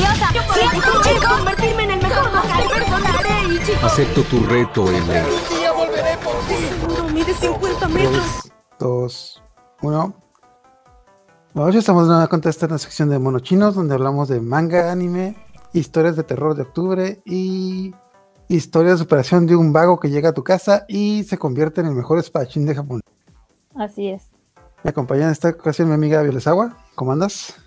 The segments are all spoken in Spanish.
Yo por convertirme en el mejor vocal. Acepto tu reto, L. Un día volveré por ti. Seguro mide 50 metros. 2, 1. Hoy estamos de nueva cuenta esta es la sección de monochinos donde hablamos de manga, anime, historias de terror de octubre y historias de superación de un vago que llega a tu casa y se convierte en el mejor espadachín de Japón. Así es. Me acompaña en esta ocasión mi amiga Violesawa. ¿Cómo andas?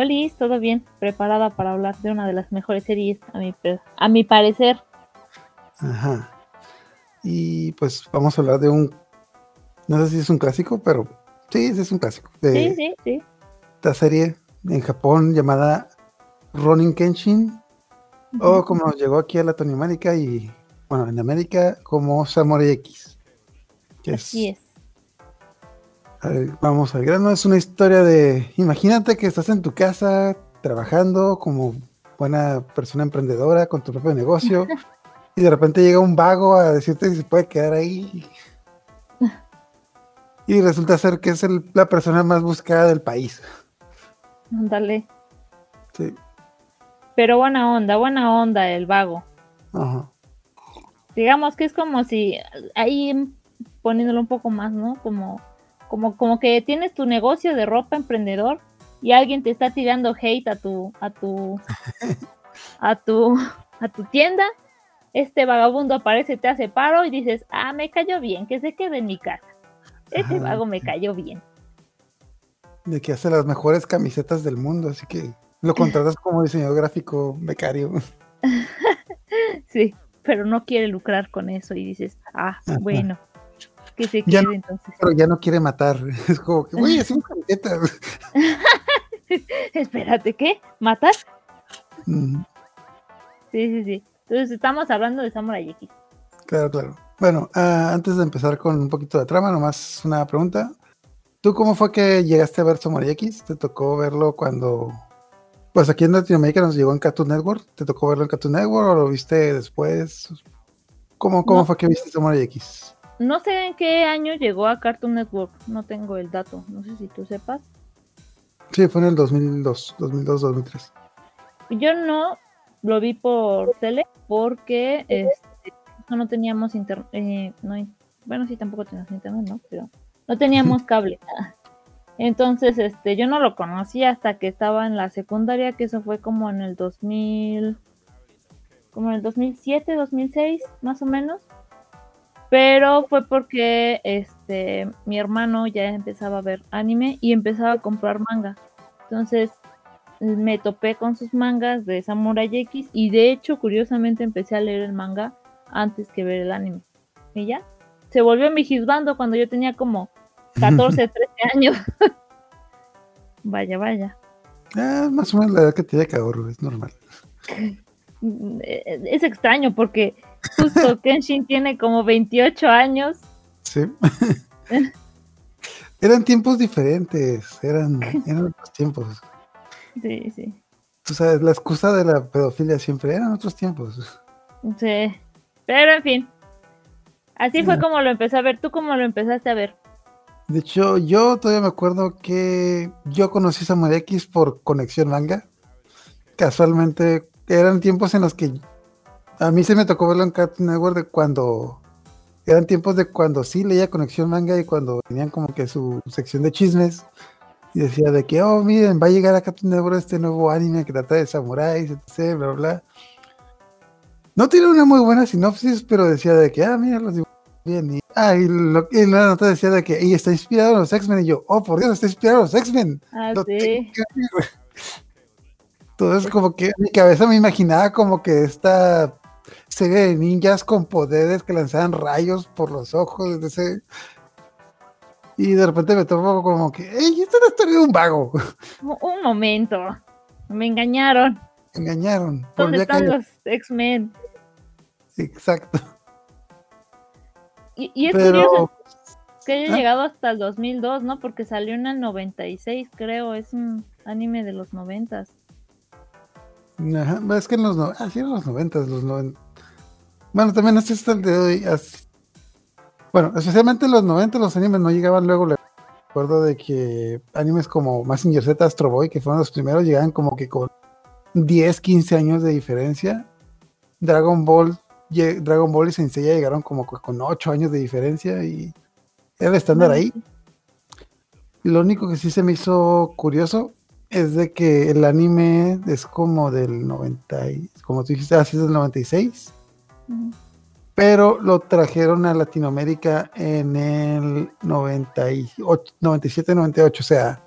Olis, todo bien, preparada para hablar de una de las mejores series, a mi, a mi parecer. Ajá. Y pues vamos a hablar de un. No sé si es un clásico, pero sí, sí es un clásico. De Sí, sí, sí. esta serie en Japón llamada Ronin Kenshin. O como nos llegó aquí a Latinoamérica y, bueno, en América como Samurai X. Que es- Así es. a ver, vamos al grano, es una historia de, imagínate que estás en tu casa trabajando como buena persona emprendedora con tu propio negocio y de repente llega un vago a decirte si se puede quedar ahí. Y resulta ser que es el- la persona más buscada del país. Ándale. Sí. Pero buena onda, buena onda el vago. Ajá. Digamos que es como si, ahí poniéndolo un poco más, ¿no? Como, como, como que tienes tu negocio de ropa emprendedor y alguien te está tirando hate a tu, a tu, a tu, a tu tienda. Este vagabundo aparece, te hace paro y dices, ah, me cayó bien, que se quede en mi casa. Este Ajá. vago me cayó bien. De que hace las mejores camisetas del mundo, así que lo contratas como diseñador gráfico becario. Sí, pero no quiere lucrar con eso y dices, ah, Ajá. bueno, que se Ya quede no- entonces. Pero ya no quiere matar. Es como que, güey, hacemos camisetas. Espérate, ¿qué? ¿Matar? Mm. Sí, sí, sí. Entonces estamos hablando de Samurai X. Claro, claro. Bueno, ah, antes de empezar con un poquito de trama, nomás una pregunta. ¿Tú cómo fue que llegaste a ver Samurai X? ¿Te tocó verlo cuando... Pues aquí en Latinoamérica nos llegó en Cartoon Network. ¿Te tocó verlo en Cartoon Network o lo viste después? ¿Cómo, cómo No. fue que viste Samurai X? No sé en qué año llegó a Cartoon Network, no tengo el dato, no sé si tú sepas. Sí, fue en el 2002, 2002, 2003. Yo no lo vi por tele porque este, no, no teníamos internet, no, in- bueno, sí, tampoco teníamos internet, ¿no? Pero no teníamos cable. Entonces, este, yo no lo conocí hasta que estaba en la secundaria, que eso fue como en el 2000, como en el 2007, 2006, más o menos. Pero fue porque este mi hermano ya empezaba a ver anime y empezaba a comprar manga. Entonces me topé con sus mangas de Samurai X y de hecho curiosamente empecé a leer el manga antes que ver el anime. Y ya, se volvió mi husbando cuando yo tenía como 14, 13 años. vaya, vaya. Ah, más o menos la edad que tiene Kaoru, es normal. Es extraño porque justo Kenshin tiene como 28 años. Sí. eran tiempos diferentes, eran, eran otros tiempos. Sí, sí. Tú sabes, la excusa de la pedofilia siempre eran otros tiempos. Sí. Pero en fin. Así fue como lo empecé a ver. ¿Tú cómo lo empezaste a ver? De hecho, yo todavía me acuerdo que yo conocí Samurai X por Conexión Manga. Casualmente, eran tiempos en los que a mí se me tocó verlo en Cartoon Network de cuando eran tiempos de cuando sí leía Conexión Manga y cuando tenían como que su sección de chismes y decía de que, oh, miren, va a llegar a Cartoon Network este nuevo anime que trata de samuráis, etc, bla, bla. No tiene una muy buena sinopsis, pero decía de que, ah, mira, los dibujos bien. Y, ah, y, lo- y la nota decía de que, y está inspirado en los X-Men. Y yo, oh, por Dios, está inspirado en los X-Men. Ah, sí. Entonces, como que en mi cabeza me imaginaba como que esta serie de ninjas con poderes que lanzaban rayos por los ojos. Y de repente me tomo como que, ¡ey! Esta es la historia de un vago. Un- momento. Me engañaron. Me engañaron. ¿Dónde están los X-Men? Exacto. Y, y es Pero, curioso que haya ¿Ah? llegado hasta el 2002, ¿no? Porque salió en el 96, creo. Es un anime de los 90. ajá, es que en los, no, ah, sí, en los 90, los 90. Bueno, también este es el de hoy. Bueno, especialmente en los 90 los animes no llegaban luego. le- Recuerdo de que animes como Mazinger Z, Astro Boy, que fueron los primeros, llegaban como que con 10, 15 años de diferencia. Dragon Ball, Dragon Ball y Sensei llegaron como co- con 8 años de diferencia y era estándar ahí. Lo único que sí se me hizo curioso es de que el anime es como del 90, y- como tú dijiste, así es del 96, Ujú. Pero lo trajeron a Latinoamérica en el 98, 97, 98, o sea,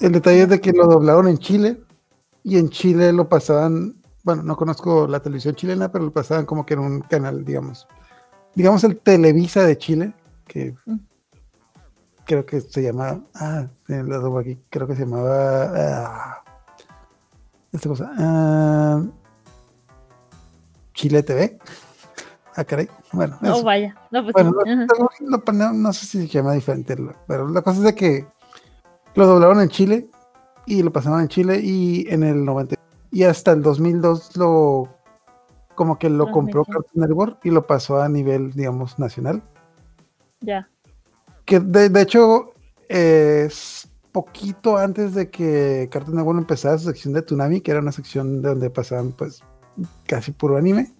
el detalle es de que lo doblaron en Chile y en Chile lo pasaban, bueno, no conozco la televisión chilena, pero lo pasaban como que en un canal, digamos, digamos el Televisa de Chile, que creo que se llama, ah, la aquí, creo que se llamaba, ah, esta cosa, ah, Chile TV. Ah, caray. Bueno, No, eso. vaya. No, pues Bueno, sí. Ajá. lo- lo pone- no sé si se llama diferente, lo- pero la cosa es de que lo doblaron en Chile y lo pasaron en Chile y en el 90 y hasta el 2002 lo como que lo compró. Cartoon Network y lo pasó a nivel, digamos, nacional. Ya. Que de, de hecho es poquito antes de que Cartoon Network empezara su sección de Tsunami, que era una sección donde pasaban pues casi puro anime.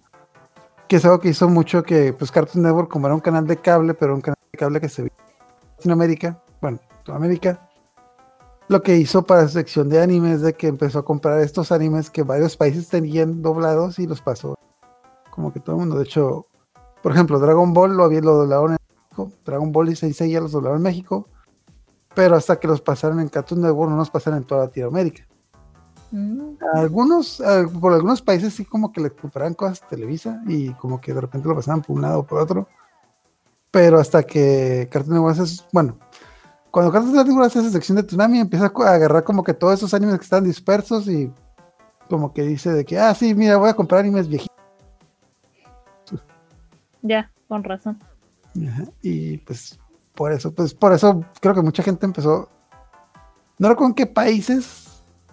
Que es algo que hizo mucho que pues Cartoon Network como era un canal de cable, pero un canal de cable que se veía en Latinoamérica, bueno, Sudamérica, lo que hizo para su sección de anime es de que empezó a comprar estos animes que varios países tenían doblados y los pasó como que todo el mundo. De hecho, por ejemplo, Dragon Ball lo había lo doblaron en México, Dragon Ball y Sensei ya los doblaron en México, pero hasta que los pasaron en Cartoon Network no los pasaron en toda Latinoamérica. Algunos, por algunos países sí como que le compraban cosas a Televisa y como que de repente lo pasaban por un lado o por otro, pero hasta que Cartoon Network hace, bueno, cuando Cartoon Network hace esa sección de Tsunami empieza a agarrar como que todos esos animes que están dispersos y como que dice de que, ah, sí, mira, voy a comprar animes viejitos. Ya, con razón. Ajá, Y pues por eso, pues por eso creo que mucha gente empezó. No recuerdo en qué países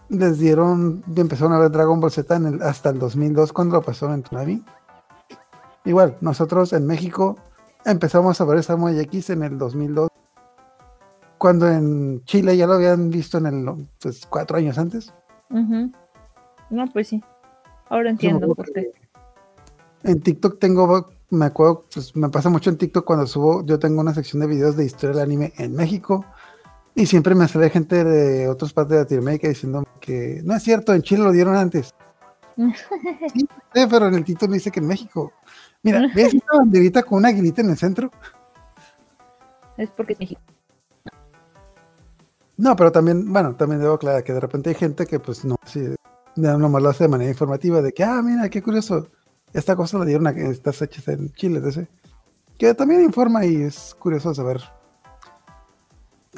les dieron, empezaron a ver Dragon Ball Z en el- hasta el 2002 cuando lo pasaron en Tsunami. Igual, nosotros en México empezamos a ver Samurai X en el 2002. Cuando en Chile ya lo habían visto en el, pues, cuatro años antes. No, pues sí. Ahora entiendo por qué. En TikTok tengo, me acuerdo, pues me pasa mucho en TikTok cuando subo, yo tengo una sección de videos de historia del anime en México y siempre me sale gente de otras partes de Latinoamérica diciendo que no es cierto, en Chile lo dieron antes. Sí, sí, pero en el título dice que en México. Mira, ¿ves esta banderita con una aguilita en el centro? Es porque es México. No, pero también, bueno, también debo aclarar que de repente hay gente que pues no, sí, no nomás lo hace de manera informativa, de que, ah, mira, qué curioso, esta cosa la dieron, a, estas hechas en Chile, ese. que también informa y es curioso saber.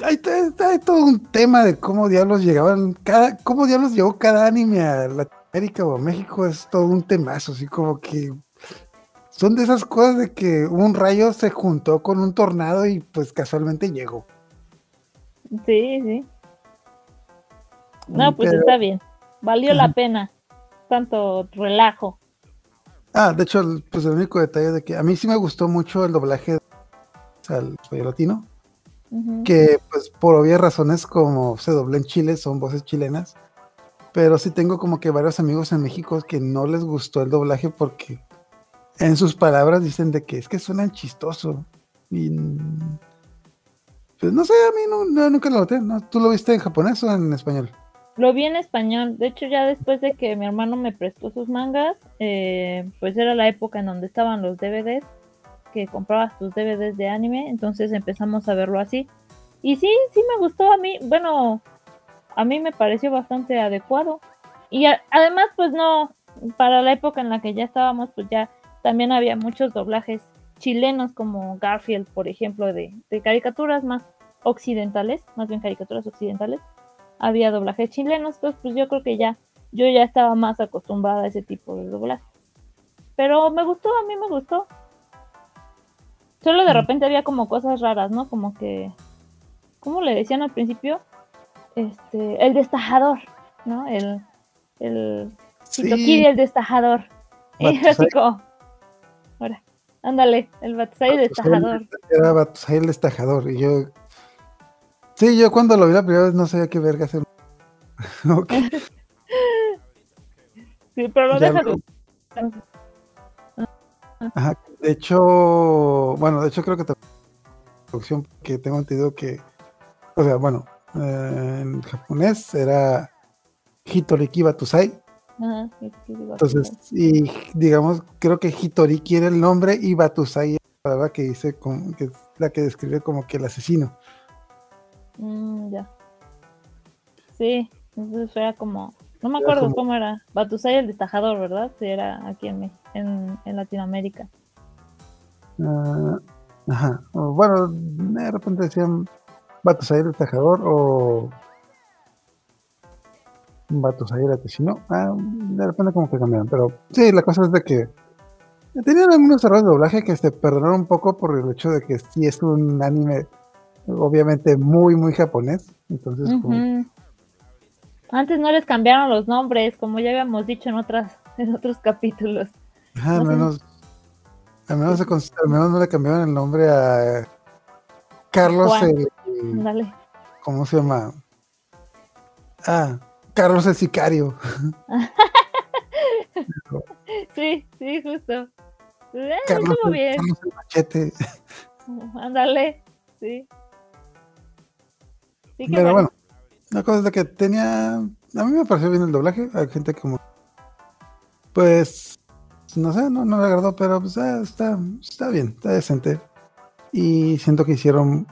Hay, hay todo un tema de cómo diablos llegaban, cada, cómo diablos llegó cada anime a Latinoamérica o a México, es todo un temazo, así como que son de esas cosas de que un rayo se juntó con un tornado y pues casualmente llegó. Sí, sí. No, pues Pero- está bien. Valió la pena. Tanto relajo. Ah, de hecho, pues el único detalle de que a mí sí me gustó mucho el doblaje al español latino, Que pues por obvias razones como se dobló en Chile, son voces chilenas, pero sí tengo como que varios amigos en México que no les gustó el doblaje porque en sus palabras dicen de que es que suenan chistoso y pues no sé, a mí no, no, nunca lo noté, ¿no? ¿Tú lo viste en japonés o en español? Lo vi en español. De hecho, ya después de que mi hermano me prestó sus mangas, eh, pues era la época en donde estaban los DVDs, que comprabas tus DVDs de anime, entonces empezamos a verlo así. Y sí, sí me gustó a mí. Bueno, a mí me pareció bastante adecuado. Y además, pues no, para la época en la que ya estábamos, pues ya también había muchos doblajes chilenos como Garfield, por ejemplo, de, caricaturas más occidentales, más bien caricaturas occidentales había doblajes chilenos, entonces pues yo creo que ya, yo ya estaba más acostumbrada a ese tipo de doblaje. Pero me gustó, a mí me gustó. Solo de repente había como cosas raras, ¿no? Como que, ¿cómo le decían al principio? Este, el destajador, ¿no? El, el Chitoquiri, el destajador. Y como, ahora, ándale, el Batusai destajador. Era Batusai el destajador y yo... Sí, yo cuando lo vi la primera vez no sabía qué verga hacer. Ok. Sí, pero lo deja Ajá, de hecho, bueno, de hecho creo que traducción que tengo entendido que, o sea, bueno, eh, en japonés era Hitoriki Batusai, Ajá, entonces, y digamos, creo que Hitoriki era el nombre y Batusai es la palabra que dice, como, que es la que describe como que el asesino. Mm, ya. Sí, entonces era como. No me Era acuerdo como- cómo era. Batusay el destajador, ¿verdad? Sí, era aquí en, en, en Latinoamérica. Ah, ajá, o bueno, de repente decían Batusai el tajador o Batusai el asesino. Ah, de repente como que cambiaron, pero sí, la cosa es de que tenían algunos errores de doblaje que se perdonaron un poco por el hecho de que sí es un anime obviamente muy, muy japonés. Entonces, como-. Antes no les cambiaron los nombres, como ya habíamos dicho en otras en otros capítulos. no sé. menos, al menos, se al menos no le cambiaron el nombre a Carlos, el, Dale. ¿cómo se llama? Ah, Carlos el sicario. Sí, sí, justo. Eh, Carlos, bien. Carlos el machete. Ándale. Sí. Sí, que Pero bueno, la cosa es de que tenía. A mí me pareció bien el doblaje. Hay gente como. Pues. No sé, no, no le agradó, pero pues, ah, está, está bien, está decente. Y siento que hicieron.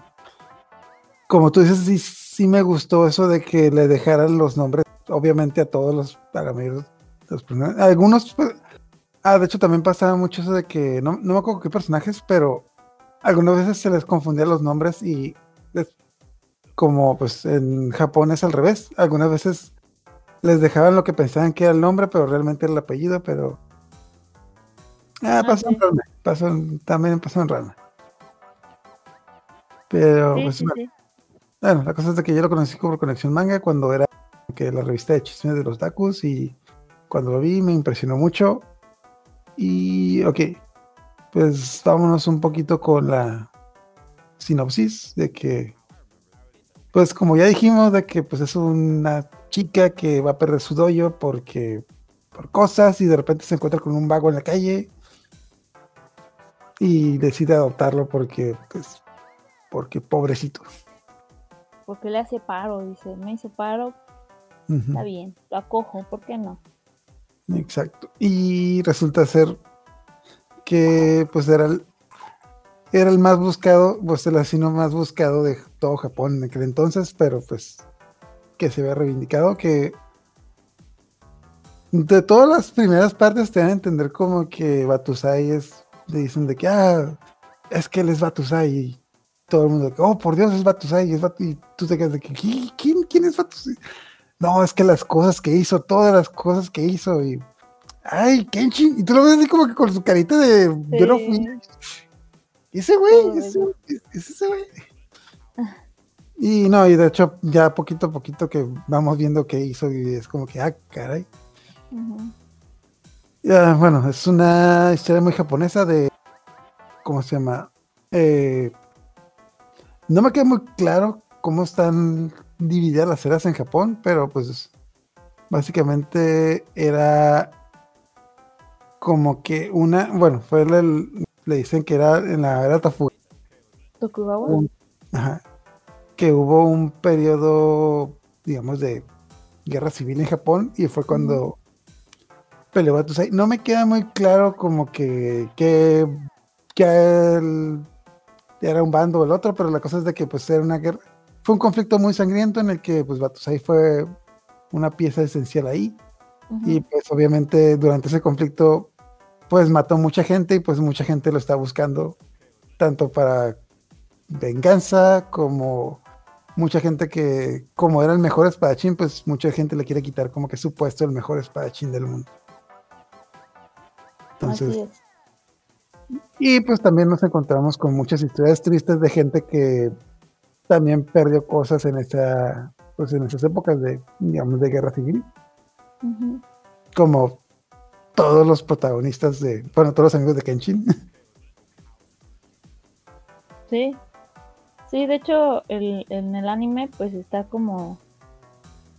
Como tú dices, sí, sí me gustó eso de que le dejaran los nombres, obviamente, a todos los. De los personajes. Algunos. pues, ah, de hecho, también pasaba mucho eso de que. No, no me acuerdo qué personajes, pero. Algunas veces se les confundían los nombres y como pues en Japón es al revés. Algunas veces les dejaban lo que pensaban que era el nombre, pero realmente era el apellido, pero... Ah, Ah, pasó en sí. Ranma, pasó en- también pasó en Ranma. Pero, Sí, pues, sí, bueno, sí. bueno, la cosa es de que yo lo conocí por Conexión Manga cuando era que la revista de chismes de los Dakus y cuando lo vi me impresionó mucho. Y, ok, pues vámonos un poquito con la sinopsis de que pues como ya dijimos, de que pues es una chica que va a perder su doyo porque por cosas y de repente se encuentra con un vago en la calle y decide adoptarlo porque pues porque pobrecito. Porque le hace paro, dice. Me hizo paro, está bien. Lo acojo, ¿por qué no? Exacto. Y resulta ser que pues era el, era el más buscado, pues el asesino más buscado de todo Japón en aquel entonces, pero pues que se había reivindicado que de todas las primeras partes te dan a entender como que Batusai es, dicen de que ah, es que él es Batusai y todo el mundo oh por Dios es Batusai y, es Batu-", y tú te quedas de que "¿Qui- ¿quién, quién es Batusai? No, es que las cosas que hizo, todas las cosas que hizo y ay, Kenshin, y tú lo ves así como que con su carita de yo no fui. Ese güey, es es ese güey. Y no, y de hecho, ya poquito a poquito que vamos viendo qué hizo, y es como que, ah, caray. Ujú. Ya, bueno, es una historia muy japonesa de. ¿Cómo se llama? Eh, no me queda muy claro cómo están divididas las eras en Japón, pero pues básicamente era como que una. Bueno, fue el. Le dicen que era en la era Tofuga. Tokugawa. un- ajá, que hubo un periodo, digamos, de guerra civil en Japón y fue cuando peleó Batusai. No me queda muy claro como que, que, que él era un bando o el otro, pero la cosa es de que pues era una guerra, fue un conflicto muy sangriento en el que pues Batusai fue una pieza esencial ahí. Y pues obviamente durante ese conflicto pues mató mucha gente y pues mucha gente lo está buscando tanto para venganza como mucha gente que como era el mejor espadachín pues mucha gente le quiere quitar como que su puesto el mejor espadachín del mundo entonces y pues también nos encontramos con muchas historias tristes de gente que también perdió cosas en esa pues en esas épocas de digamos de guerra civil como todos los protagonistas de, bueno, todos los amigos de Kenshin. Sí. Sí, de hecho, el, en el anime, pues está como.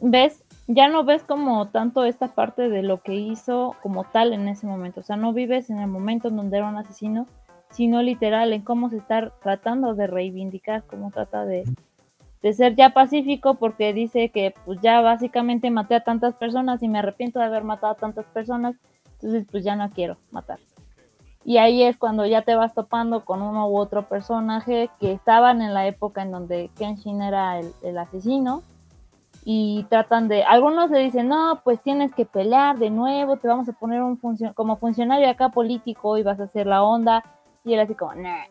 ¿Ves? Ya no ves como tanto esta parte de lo que hizo como tal en ese momento. O sea, no vives en el momento en donde era un asesino, sino literal en cómo se está tratando de reivindicar, cómo trata de, de ser ya pacífico porque dice que pues ya básicamente maté a tantas personas y me arrepiento de haber matado a tantas personas, entonces pues ya no quiero matar. Y ahí es cuando ya te vas topando con uno u otro personaje que estaban en la época en donde Kenshin era el, el asesino y tratan de, algunos le dicen, no, pues tienes que pelear de nuevo, te vamos a poner un funcio como funcionario acá político y vas a hacer la onda, y él así como, nah.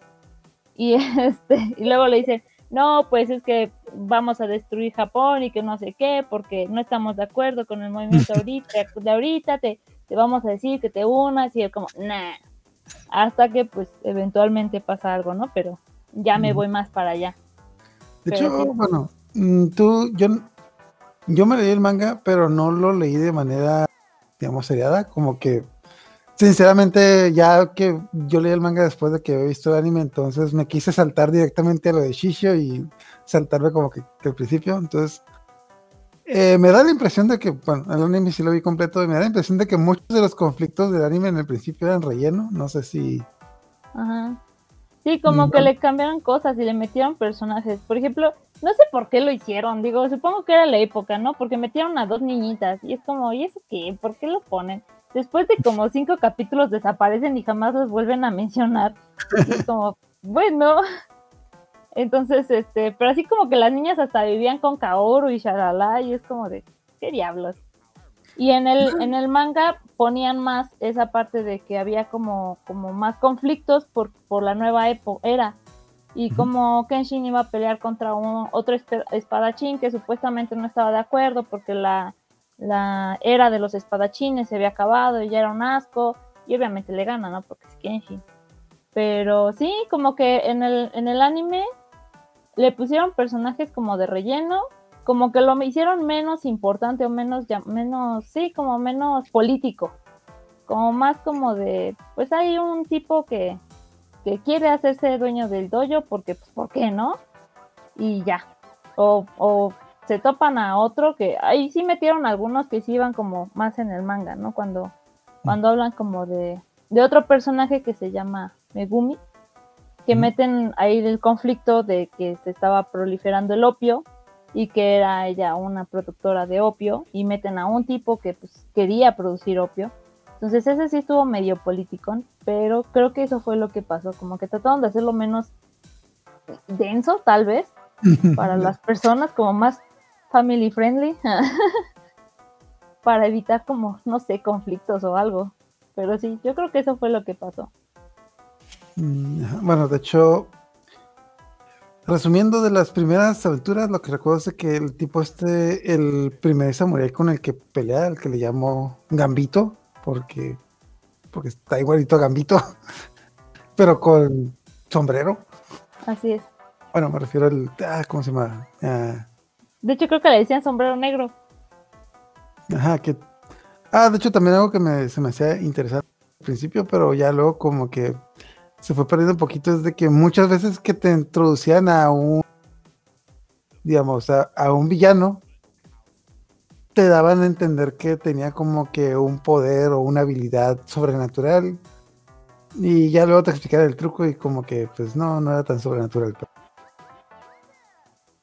Y, este, y luego le dicen, no, pues es que vamos a destruir Japón y que no sé qué, porque no estamos de acuerdo con el movimiento ahorita, de ahorita, te, te vamos a decir que te unas, y él como, nah. Hasta que pues eventualmente pasa algo, ¿no? Pero ya me voy más para allá. De Pero hecho, sí. bueno, mm, tú, yo, yo me leí el manga, pero no lo leí de manera, digamos, seriada, como que, sinceramente, ya que yo leí el manga después de que había visto el anime, entonces me quise saltar directamente a lo de Shishio y saltarme como que del principio, entonces, eh, me da la impresión de que, bueno, el anime sí lo vi completo, y me da la impresión de que muchos de los conflictos del anime en el principio eran relleno, no sé si... Ajá. Sí, como Mm, que le cambiaron cosas y le metieron personajes. Por ejemplo, no sé por qué lo hicieron, digo, supongo que era la época, ¿no? Porque metieron a dos niñitas y es como, ¿y eso qué? ¿Por qué lo ponen? Después de como cinco capítulos desaparecen y jamás los vuelven a mencionar. Y es como, bueno. Entonces, este, pero así como que las niñas hasta vivían con Kaoru y Shalala y es como de, ¿qué diablos? Y en el, en el manga ponían más esa parte de que había como, como más conflictos por, por la nueva época, era. Y como Kenshin iba a pelear contra un, otro espadachín que supuestamente no estaba de acuerdo porque la, la era de los espadachines se había acabado y ya era un asco. Y obviamente le gana, ¿no? Porque es Kenshin. Pero sí, como que en el, en el anime le pusieron personajes como de relleno, como que lo hicieron menos importante o menos, ya- menos, sí, como menos político, como más como de, pues hay un tipo que, que quiere hacerse dueño del dojo porque, pues, ¿por qué no? Y ya, o, o se topan a otro que, ahí sí metieron algunos que sí iban como más en el manga, ¿no? Cuando, cuando hablan como de, de otro personaje que se llama Megumi, que meten ahí el conflicto de que se estaba proliferando el opio y que era ella una productora de opio y meten a un tipo que pues, quería producir opio. Entonces ese sí estuvo medio político, pero creo que eso fue lo que pasó, como que trataron de hacerlo menos denso tal vez para las personas, como más family friendly, para evitar como, no sé, conflictos o algo. Pero sí, yo creo que eso fue lo que pasó. Mm. Bueno, de hecho, resumiendo de las primeras aventuras, lo que recuerdo es que el tipo este, el primer samurái con el que pelea, el que le llamó Gambito, porque, porque está igualito a Gambito, pero con sombrero. Así es. Bueno, me refiero al, ah, ¿cómo se llama? Ah, De hecho, creo que le decían sombrero negro. Ajá, que. Ah, de hecho, también algo que me, se me hacía interesante al principio, pero ya luego como que se fue perdiendo un poquito, es de que muchas veces que te introducían a un, digamos, a, a un villano, te daban a entender que tenía como que un poder o una habilidad sobrenatural, y ya luego te explicaban el truco y como que, pues no, no era tan sobrenatural.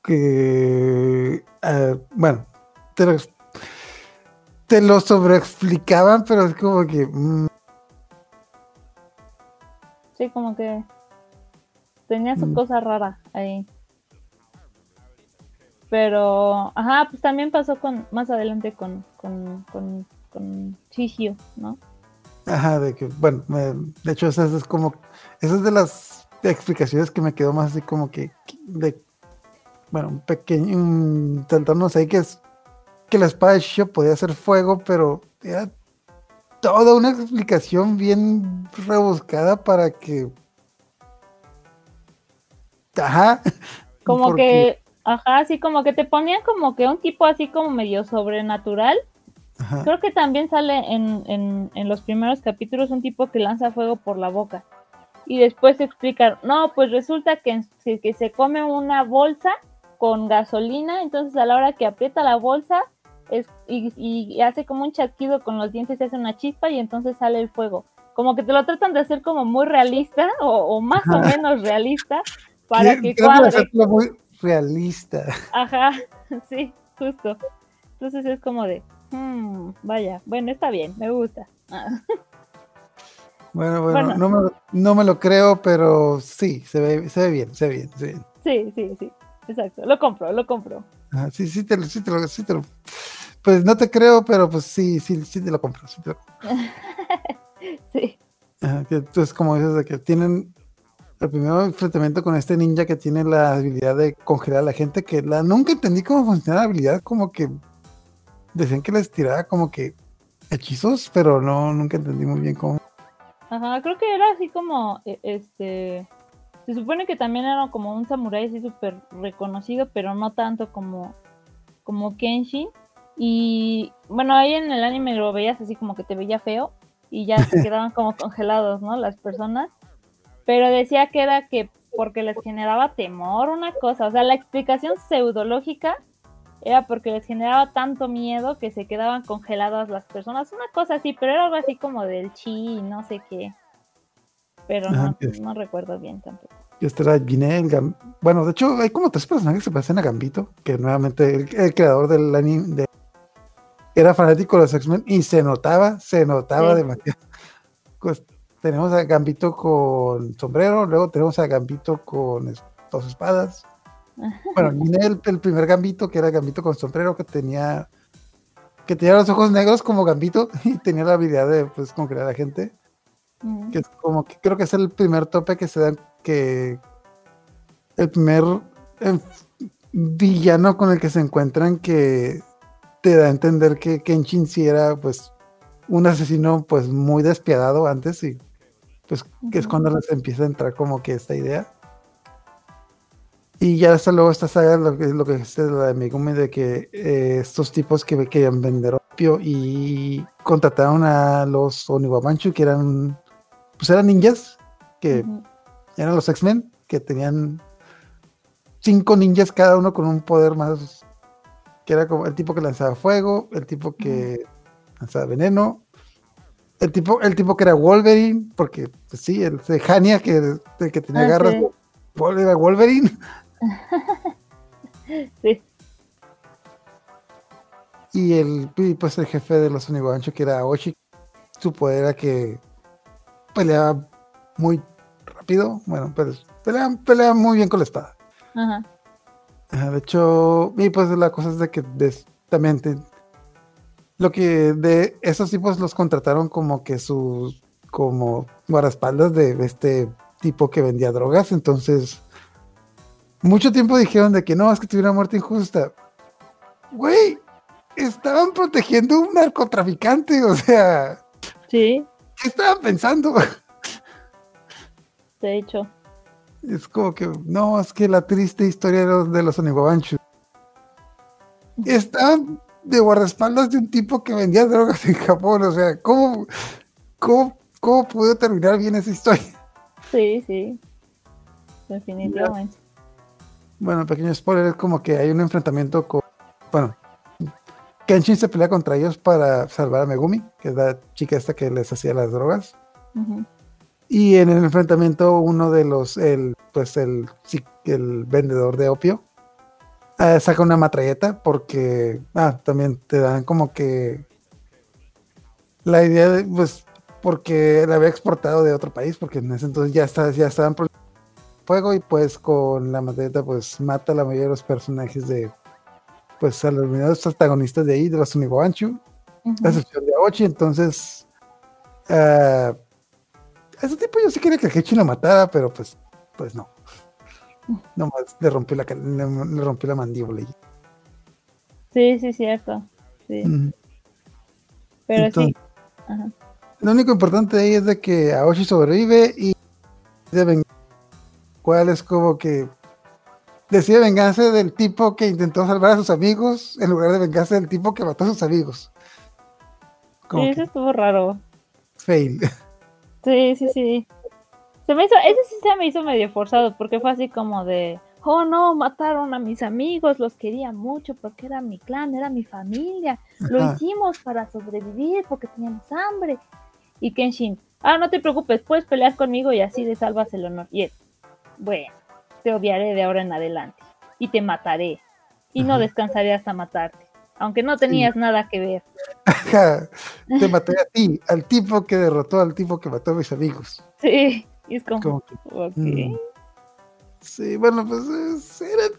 Que, ah, bueno, te lo, te lo sobreexplicaban, pero es como que. mm, Sí, como que tenía su Mm. cosa rara ahí. Pero, ajá, pues también pasó con más adelante con, con, con, con Shishio, ¿no? ajá, de que, bueno, me- de hecho, esa es como. Esa es de las explicaciones que me quedó más así como que. De, bueno, un pequeño. Un, ahí que es. Que la espada de Shishio podía hacer fuego, pero era toda una explicación bien rebuscada para que. Ajá. Como porque- que, ajá, así como que te ponían como que un tipo así como medio sobrenatural. ajá. Creo que también sale en, en, en los primeros capítulos un tipo que lanza fuego por la boca. Y después te explican, no, pues resulta que, que, que se come una bolsa con gasolina, entonces a la hora que aprieta la bolsa es, y, y hace como un chasquido con los dientes, hace una chispa y entonces sale el fuego. Como que te lo tratan de hacer como muy realista o, o más o menos realista para que cuadre. muy realista. Ajá, sí, justo. Entonces es como de, hmm, vaya, bueno, está bien, me gusta. Ah, Bueno, bueno, Bueno. No, me, no me lo creo, pero sí, se ve, se ve bien, se ve bien, se ve bien. Sí, sí, sí, exacto. Lo compro, lo compro. Ajá, sí, sí te, lo- sí, te lo, sí te lo- Pues no te creo, pero pues sí, sí, sí te lo compro. Sí te lo- Sí, Ajá, que entonces, como dices, de que tienen el primer enfrentamiento con este ninja que tiene la habilidad de congelar a la gente, que la nunca entendí cómo funcionaba la habilidad, como que decían que les tiraba como que hechizos, pero no, nunca entendí muy bien cómo. ajá, creo que era así como, e- este, se supone que también era como un samurái así súper reconocido, pero no tanto como, como Kenshin. Y bueno, ahí en el anime lo veías así como que te veía feo y ya se quedaban como congelados, ¿no? Las personas. Pero decía que era que porque les generaba temor una cosa, o sea, la explicación pseudológica era porque les generaba tanto miedo que se quedaban congeladas las personas, una cosa así, pero era algo así como del chi y no sé qué. Pero no, no recuerdo bien tampoco. Este era Ginel, Gam- bueno, de hecho hay como tres personajes que se parecen a Gambito, que nuevamente el, el creador del anime de- era fanático de los X-Men y se notaba, se notaba Sí. demasiado. Pues, tenemos a Gambito con sombrero, luego tenemos a Gambito con es- dos espadas. Bueno, Ginel, el primer Gambito, que era Gambito con sombrero, que tenía que tenía los ojos negros como Gambito y tenía la habilidad de pues congelar a la gente Ujú. que es como que creo que es el primer tope que se da que el primer eh, villano con el que se encuentran que te da a entender que Kenshin sí era pues un asesino pues muy despiadado antes y pues que es cuando les empieza a entrar como que esta idea y ya hasta luego esta saga lo que lo que es la de Megumi de que eh, estos tipos que querían vender opio y contrataron a los Oniwabanchu que eran pues eran ninjas que eran los X-Men que tenían cinco ninjas cada uno con un poder más que era como el tipo que lanzaba fuego, el tipo que lanzaba veneno, el tipo, el tipo que era Wolverine, porque pues, sí, el de Hania que, el que tenía Ah, garras, sí. Era Wolverine, Sí. y el y, pues el jefe de los Oniwabancho que era Oshi, su poder era que peleaba muy rápido, bueno, pues peleaba, peleaba muy bien con la espada. Ajá. Ajá, de hecho, y pues la cosa es de que des- también te- lo que de esos tipos los contrataron como que sus como guardaespaldas de este tipo que vendía drogas, entonces mucho tiempo dijeron de que no, es que tuviera muerte injusta. Güey, estaban protegiendo a un narcotraficante, o sea, Sí, ¿qué estaban pensando? de hecho. Es como que, no, es que la triste historia de los, de los Oniwabanchu. Estaban de guardaespaldas de un tipo que vendía drogas en Japón. O sea, ¿cómo, cómo, cómo pudo terminar bien esa historia? Sí, sí. Definitivamente. Bueno, pequeño spoiler, es como que hay un enfrentamiento con. Bueno, Kenshin se pelea contra ellos para salvar a Megumi, que es la chica esta que les hacía las drogas. Y en el enfrentamiento, uno de los, el, pues el, el vendedor de opio, eh, saca una matralleta porque, ah, también te dan como que la idea de, pues, porque la había exportado de otro país, porque en ese entonces ya, está, ya estaban por fuego y pues con la matralleta pues mata a la mayoría de los personajes de, pues a los primeros protagonistas de ahí, de los Unigoanchu, a Ujú. excepción de Aochi, entonces ah, ese tipo yo sí quería que Hechi lo matara, pero pues, pues no. Nomás le rompió la, le, le rompió la mandíbula. y- Sí, sí, cierto. Sí. Pero Entonces, sí. Ajá. Lo único importante de ahí es de que Aoshi sobrevive y de cuál es como que decide vengarse del tipo que intentó salvar a sus amigos en lugar de vengarse del tipo que mató a sus amigos. Como Sí, que eso estuvo raro. fail. Sí, sí, sí. Se me hizo, ese sí se me hizo medio forzado, porque fue así como de, oh no, mataron a mis amigos, los quería mucho porque era mi clan, era mi familia, lo hicimos para sobrevivir porque teníamos hambre. Y Kenshin, ah, no te preocupes, puedes pelear conmigo y así de salvas el honor. Y él, bueno, te odiaré de ahora en adelante y te mataré y no Ajá. descansaré hasta matarte, aunque no tenías nada que ver. Ajá, Te maté a ti, al tipo que derrotó al tipo que mató a mis amigos. Sí, y es como, Como que, mm. Sí, bueno, pues es- eran,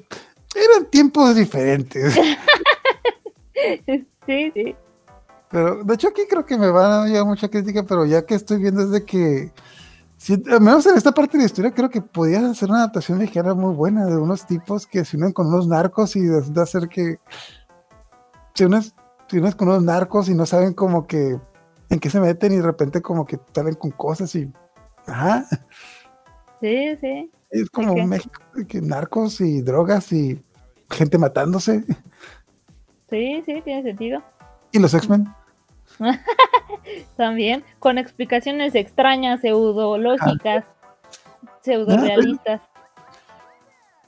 eran tiempos diferentes. sí, sí. Pero de hecho aquí creo que me van a llegar mucha crítica, pero ya que estoy viendo es de que, si, al menos en esta parte de la historia, creo que podías hacer una adaptación mexicana muy buena de unos tipos que se unen con unos narcos y de, hacer que se unes, se unes con unos narcos y no saben como que en qué se meten y de repente como que salen con cosas y... Ajá, Sí, sí. es como? México, que narcos y drogas y gente matándose. Sí, sí, tiene sentido. Y los X-Men. También, con explicaciones extrañas, pseudológicas, pseudo-realistas.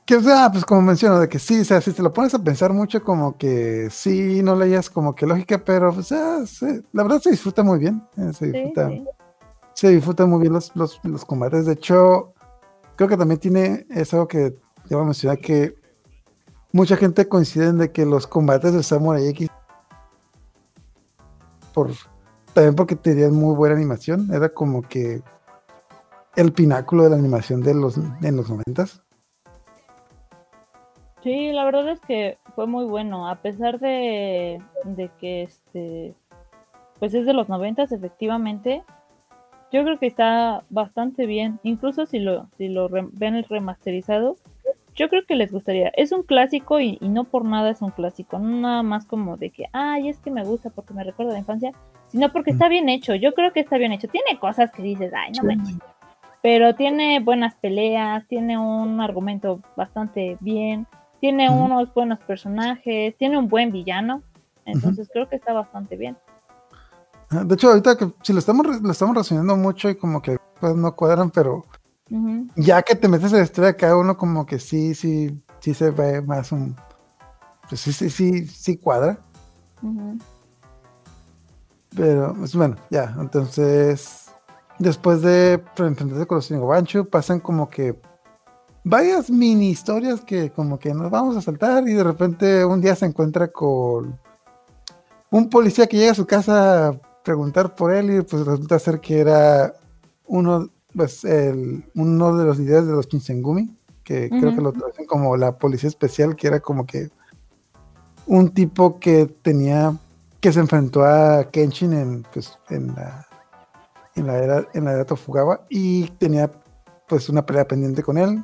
Que o sea, pues como menciono, de que sí, o sea, si te lo pones a pensar mucho, como que sí, no leías como que lógica, pero o sea, se- la verdad se disfruta muy bien. eh, se disfruta, sí. se disfrutan muy bien los, los, los combates. De hecho, creo que también tiene eso que te voy a mencionar que mucha gente coincide en de que los combates de Samurai X también porque tenían muy buena animación, era como que el pináculo de la animación de los en los noventas. Sí, la verdad es que fue muy bueno, a pesar de, de que este, pues es de los noventas, efectivamente. Yo creo que está bastante bien, incluso si lo, si lo ven el remasterizado, yo creo que les gustaría. Es un clásico y, y no por nada es un clásico, no nada más como de que, ay, es que me gusta porque me recuerda a la infancia, sino porque está bien hecho. Yo creo que está bien hecho. Tiene cosas que dices, ay, no Sí. manches. Pero tiene buenas peleas, tiene un argumento bastante bien, tiene unos buenos personajes, tiene un buen villano. Entonces creo que está bastante bien. Ah, De hecho, ahorita que si lo estamos, lo estamos mucho y como que pues, no cuadran, pero Ya que te metes en la historia de cada uno, como que sí, sí, sí se ve más un. Pues sí, sí, sí, sí cuadra. Pero, pues bueno, ya. Entonces, después de enfrentarse con los Shingobanchu, pasan como que varias mini historias que como que nos vamos a saltar y de repente un día se encuentra con un policía que llega a su casa a preguntar por él y pues resulta ser que era uno, pues el, uno de los líderes de los Shinsengumi, que creo que lo traducen como la policía especial, que era como que un tipo que tenía que se enfrentó a Kenshin en, pues, en la en la era en la era Tofugawa y tenía pues una pelea pendiente con él.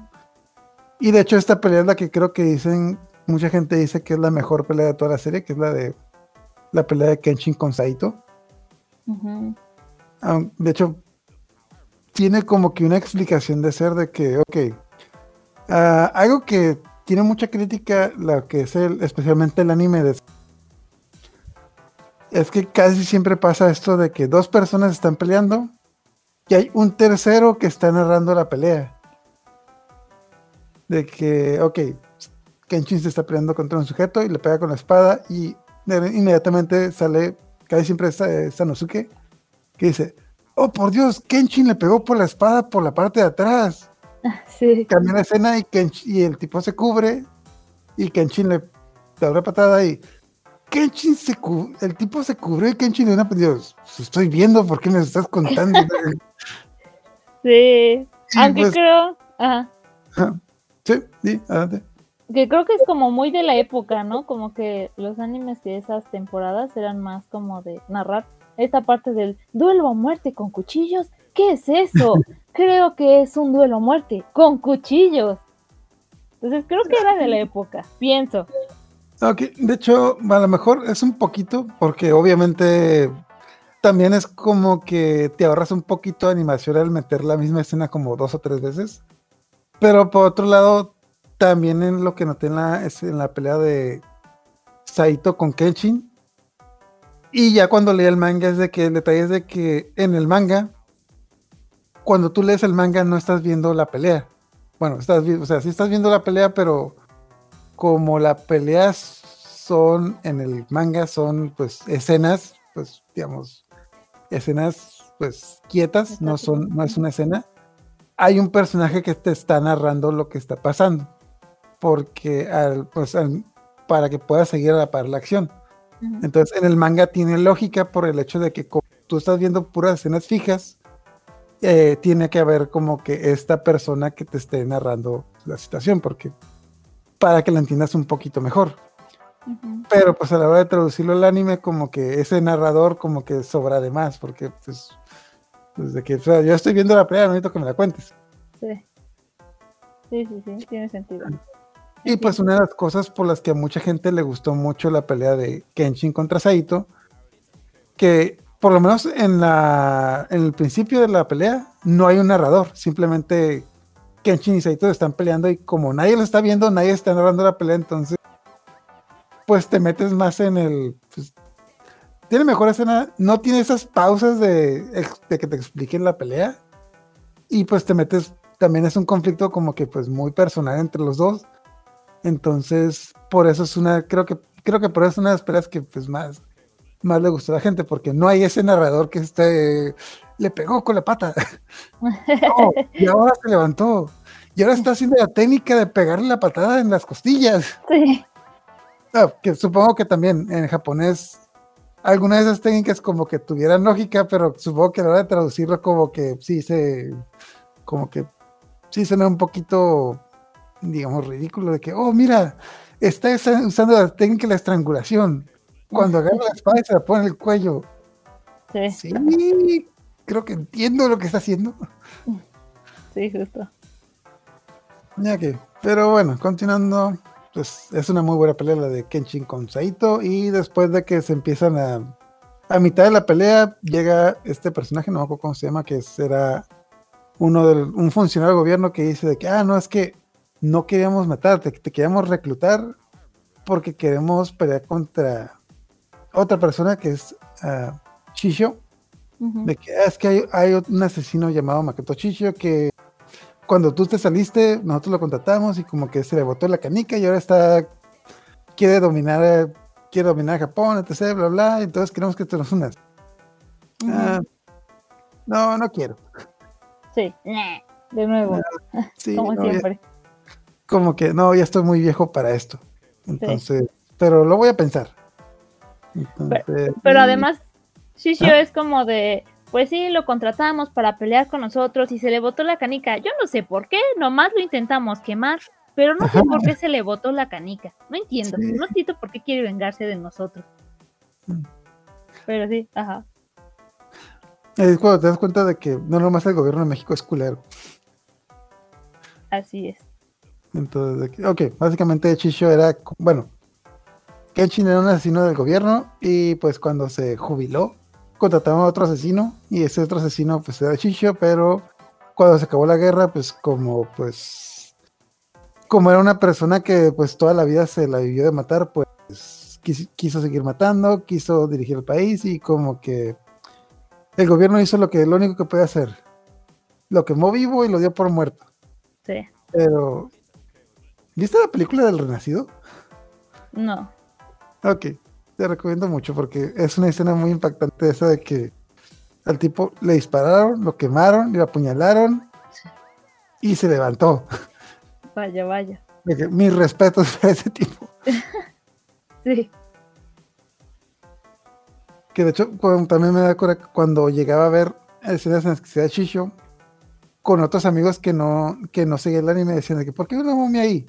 Y de hecho esta pelea es la que creo que dicen mucha gente dice que es la mejor pelea de toda la serie que es la de la pelea de Kenshin con Saito. De hecho tiene como que una explicación de ser de que ok ah, algo que tiene mucha crítica lo que es el especialmente el anime de es que casi siempre pasa esto de que dos personas están peleando y hay un tercero que está narrando la pelea. De que, ok, Kenshin se está peleando contra un sujeto y le pega con la espada y inmediatamente sale, casi siempre está eh, Sanosuke, que dice, oh por Dios, Kenshin le pegó por la espada por la parte de atrás. Sí. Cambia la escena y, Kench- y el tipo se cubre y Kenshin le da una patada y Kenshin se cu- el tipo se cubrió y Kenshin le da una Dios, estoy viendo, ¿por qué me estás contando? Sí. Aunque pues- creo, ajá, sí, sí, adelante. que creo que es como muy de la época, ¿no? Como que los animes de esas temporadas eran más como de narrar esta parte del duelo a muerte con cuchillos. ¿Qué es eso? creo que es un duelo a muerte con cuchillos. Entonces creo que era de la época, pienso. Ok, de hecho, a lo mejor es un poquito, porque obviamente también es como que te ahorras un poquito de animación al meter la misma escena como dos o tres veces. Pero por otro lado, también en lo que noté en la, es en la pelea de Saito con Kenshin. Y ya cuando leí el manga es de que el detalle es de que en el manga, cuando tú lees el manga no estás viendo la pelea. bueno, estás, o sea, sí estás viendo la pelea, pero como la pelea son en el manga, son pues escenas, pues digamos, escenas pues quietas, no son, no es una escena. Hay un personaje que te está narrando lo que está pasando, porque al, pues, al- para que puedas seguir a la par la acción. Entonces, en el manga tiene lógica por el hecho de que como tú estás viendo puras escenas fijas, eh, tiene que haber como que esta persona que te esté narrando la situación, porque para que la entiendas un poquito mejor. Pero pues a la hora de traducirlo al anime, como que ese narrador como que sobra de más, porque pues, pues de que, o sea, yo estoy viendo la pelea, no necesito que me la cuentes. Sí. Sí, sí, sí, tiene sentido. Y pues una de las cosas por las que a mucha gente le gustó mucho la pelea de Kenshin contra Saito, que por lo menos en, la, en el principio de la pelea no hay un narrador, simplemente Kenshin y Saito están peleando y como nadie lo está viendo, nadie está narrando la pelea, entonces pues te metes más en el... pues, tiene mejor escena, no tiene esas pausas de, de que te expliquen la pelea y pues te metes, también es un conflicto como que pues muy personal entre los dos. Entonces, por eso es una, creo que, creo que por eso es una de las peleas que pues más, más le gustó a la gente, porque no hay ese narrador que esté, le pegó con la pata. No, y ahora se levantó. Y ahora está haciendo la técnica de pegarle la patada en las costillas. Sí. Que supongo que también en japonés algunas de esas técnicas como que tuvieran lógica, pero supongo que a la hora de traducirlo como que sí se, como que sí suena un poquito, digamos, ridículo de que, oh, mira, está usando la técnica de la estrangulación. Cuando agarra la espada y se la pone en el cuello. Sí, Sí, creo que entiendo lo que está haciendo. sí, justo. Ya que, pero bueno, continuando, pues es una muy buena pelea la de Kenshin con Saito y después de que se empiezan a a mitad de la pelea llega este personaje, no me acuerdo cómo se llama, que será uno del un funcionario del gobierno que dice de que ah, no, es que no queríamos matarte, te queríamos reclutar porque queremos pelear contra otra persona que es ah, Ujú. de que "Ah, es que hay, hay un asesino llamado Makoto Chicho que cuando tú te saliste, nosotros lo contratamos y como que se le botó la canica y ahora está, quiere dominar, quiere dominar Japón, etc, bla, bla, entonces queremos que te nos unas. Ah, no, no quiero. Sí. De nuevo, Sí, como no, ya- siempre. Como que no, ya estoy muy viejo para esto. Entonces, pero lo voy a pensar. Entonces, Pero además, Shishio ¿Ah? es como de, pues sí, lo contratamos para pelear con nosotros y se le botó la canica. Yo no sé por qué, nomás lo intentamos quemar, pero no sé Ajá. por qué se le botó la canica. No entiendo, Sí. no entiendo por qué quiere vengarse de nosotros. Mm. Pero sí, ajá. es cuando te das cuenta de que no nomás el gobierno de México es culero. Así es. Entonces, ok, básicamente Chisho era, bueno, Kenshin era un asesino del gobierno y pues cuando se jubiló, contrataron a otro asesino y ese otro asesino pues era Chisho, pero cuando se acabó la guerra, pues como pues, como era una persona que pues toda la vida se la vivió de matar, pues quis- quiso seguir matando, quiso dirigir el país y como que el gobierno hizo lo que lo único que podía hacer, lo quemó vivo y lo dio por muerto. Sí. Pero, ¿viste la película del Renacido? No. Ok, te recomiendo mucho porque es una escena muy impactante esa de que al tipo le dispararon, lo quemaron, le apuñalaron y se levantó. Vaya, vaya. Mis respetos a ese tipo. Sí. Que de hecho también me da cura cuando llegaba a ver escenas en las que se da Shisho con otros amigos que no, que no seguían el anime decían de que ¿por qué una momia ahí?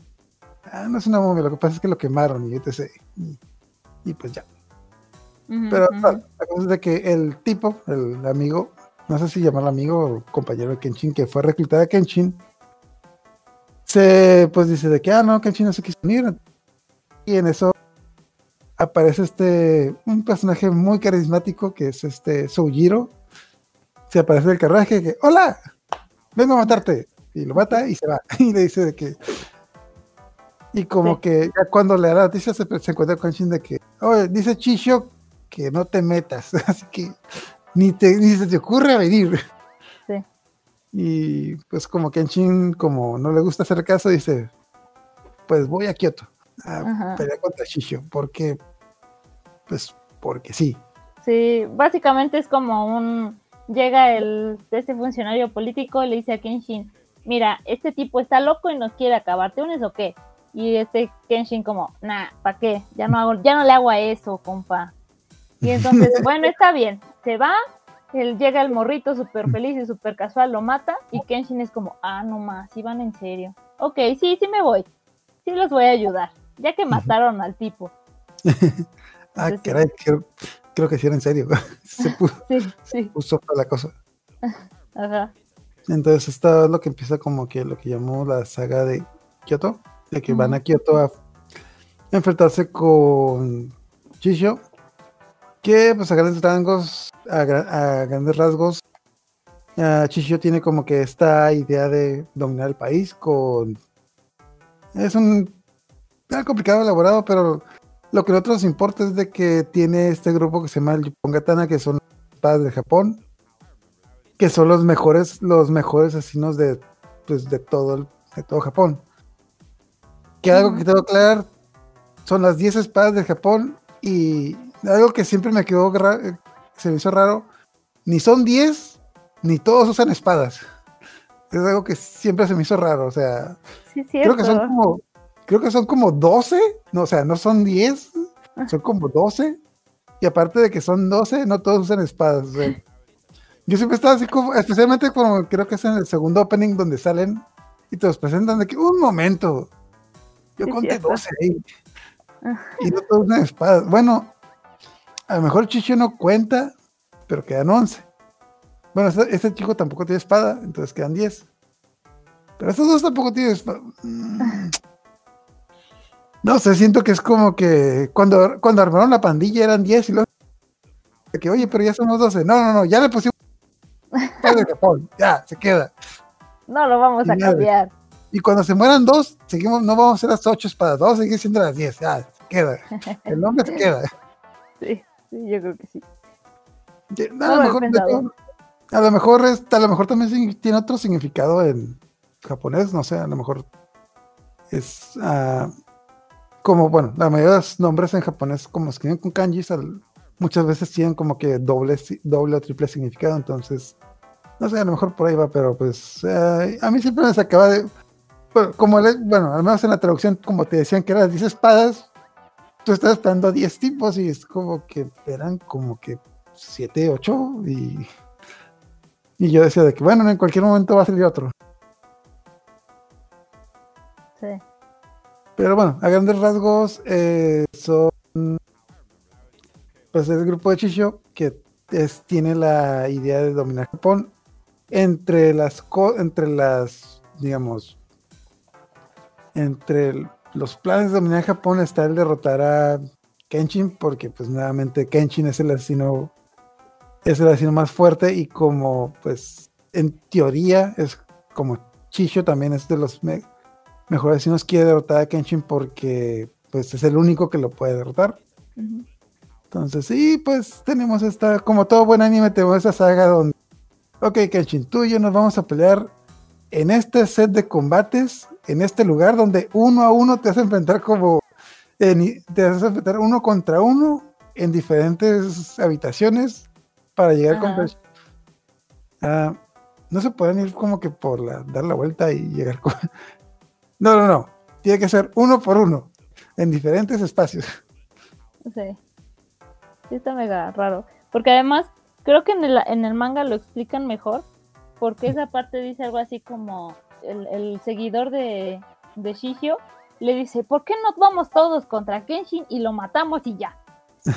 Ah, no es una momia, lo que pasa es que lo quemaron y etc. Y, y pues ya. Pero la, la cosa es de que el tipo, el amigo, no sé si llamarlo amigo o compañero de Kenshin, que fue reclutado a Kenshin, se pues dice de que, ah, no, Kenshin no se quiso unir. Y en eso aparece este, un personaje muy carismático que es este Soujiro. Se aparece del carruaje que, hola, vengo a matarte. Y lo mata y se va. Y le dice de que... Y como Sí. que ya cuando le da la noticia se, se encuentra con Kenshin de que, oye, dice Chisho que no te metas, así que ni, te, ni se te ocurre venir. Sí. Y pues como Kenshin, como no le gusta hacer caso, dice, pues voy a Kioto a Ajá. pelear contra Shishio, porque, pues, porque sí. Sí, básicamente es como un. Llega el este funcionario político y le dice a Kenshin: Mira, este tipo está loco y nos quiere acabar. ¿Te unes o qué? Y este Kenshin, como, nah, ¿para qué? Ya no, hago, ya no le hago a eso, compa. Y entonces, bueno, está bien. Se va, él llega el morrito súper feliz y súper casual, lo mata. Y Kenshin es como, ah, no más, si van en serio. Ok, sí, sí me voy. Sí los voy a ayudar. Ya que mataron al tipo. Ah, Entonces, caray, creo, creo que sí era en serio. Se puso, Sí, sí, puso fea la cosa. ajá. Entonces, esto es lo que empieza como que lo que llamó la saga de Kyoto, de que van a Kyoto a enfrentarse con Chisho, que pues a grandes rasgos, a, gra- a grandes rasgos, Chisho tiene como que esta idea de dominar el país con... Es un... Es complicado, elaborado, pero lo que a nosotros nos importa es de que tiene este grupo que se llama el Yupon que son espadas de Japón, que son los mejores, los mejores asesinos de, pues, de todo el- de todo Japón. Que algo que tengo que aclarar son las 10 espadas de Japón y algo que siempre me quedó eh, se me hizo raro, ni son 10 ni todos usan espadas. Es algo que siempre se me hizo raro, o sea, Sí, creo que son como creo que son como 12, no, o sea, no son 10, son como 12 y aparte de que son 12, no todos usan espadas. o sea, yo siempre estaba así como, especialmente como creo que es en el segundo opening donde salen y te los presentan de que un momento. Yo Sí, conté cierto. 12 ahí. Y no todos usan espadas. Bueno, a lo mejor Chicho no cuenta, pero quedan 11. Bueno, este, este chico tampoco tiene espada, entonces quedan 10. Pero estos dos tampoco tienen espada. Mm. No sé, siento que es como que cuando, cuando armaron la pandilla eran 10 y luego que, oye, pero ya somos 12. No, no, no, ya le pusimos espada de Japón, ya, se queda. No lo vamos a cambiar. Y cuando se mueran dos, seguimos, no vamos a hacer las 8 espadas, vamos a seguir siendo las 10, ya, se queda. El nombre se queda. Sí, sí, yo creo que sí. A lo mejor, a lo mejor, es- a lo mejor también tiene otro significado en japonés, no sé, a lo mejor es ah, como, bueno, la mayoría de los nombres en japonés, como escriben con kanjis, al- muchas veces tienen como que doble, doble o triple significado, entonces, no sé, a lo mejor por ahí va, pero pues eh, a mí siempre me sacaba de, bueno, como, le- bueno, al menos en la traducción, como te decían que eran 10 espadas, tú estás esperando a 10 tipos y es como que eran como que 7, 8 y, y yo decía de que bueno, en cualquier momento va a salir otro. Sí. Pero bueno, a grandes rasgos eh, son pues el grupo de Chisho que es- tiene la idea de dominar Japón entre las entre las digamos entre los planes de dominar Japón está el derrotar a Kenshin porque pues nuevamente Kenshin es el asesino es el asesino más fuerte y como pues en teoría es como Chisho también es de los me- mejores asesinos quiere derrotar a Kenshin porque pues es el único que lo puede derrotar. Entonces, sí, pues tenemos esta, como todo buen anime, tenemos esa saga donde, ok, Kenshin, tú y yo nos vamos a pelear en este set de combates, en este lugar donde uno a uno te a enfrentar como, en- te a enfrentar uno contra uno en diferentes habitaciones para llegar Ajá. contra... Ah, no se pueden ir como que por la, dar la vuelta y llegar con... No, no, no, tiene que ser uno por uno, en diferentes espacios. Sí. Sí, está mega raro. Porque además, creo que en el, en el manga lo explican mejor. Porque esa parte dice algo así como el, el seguidor de, de Shihio le dice, ¿por qué no vamos todos contra Kenshin y lo matamos y ya?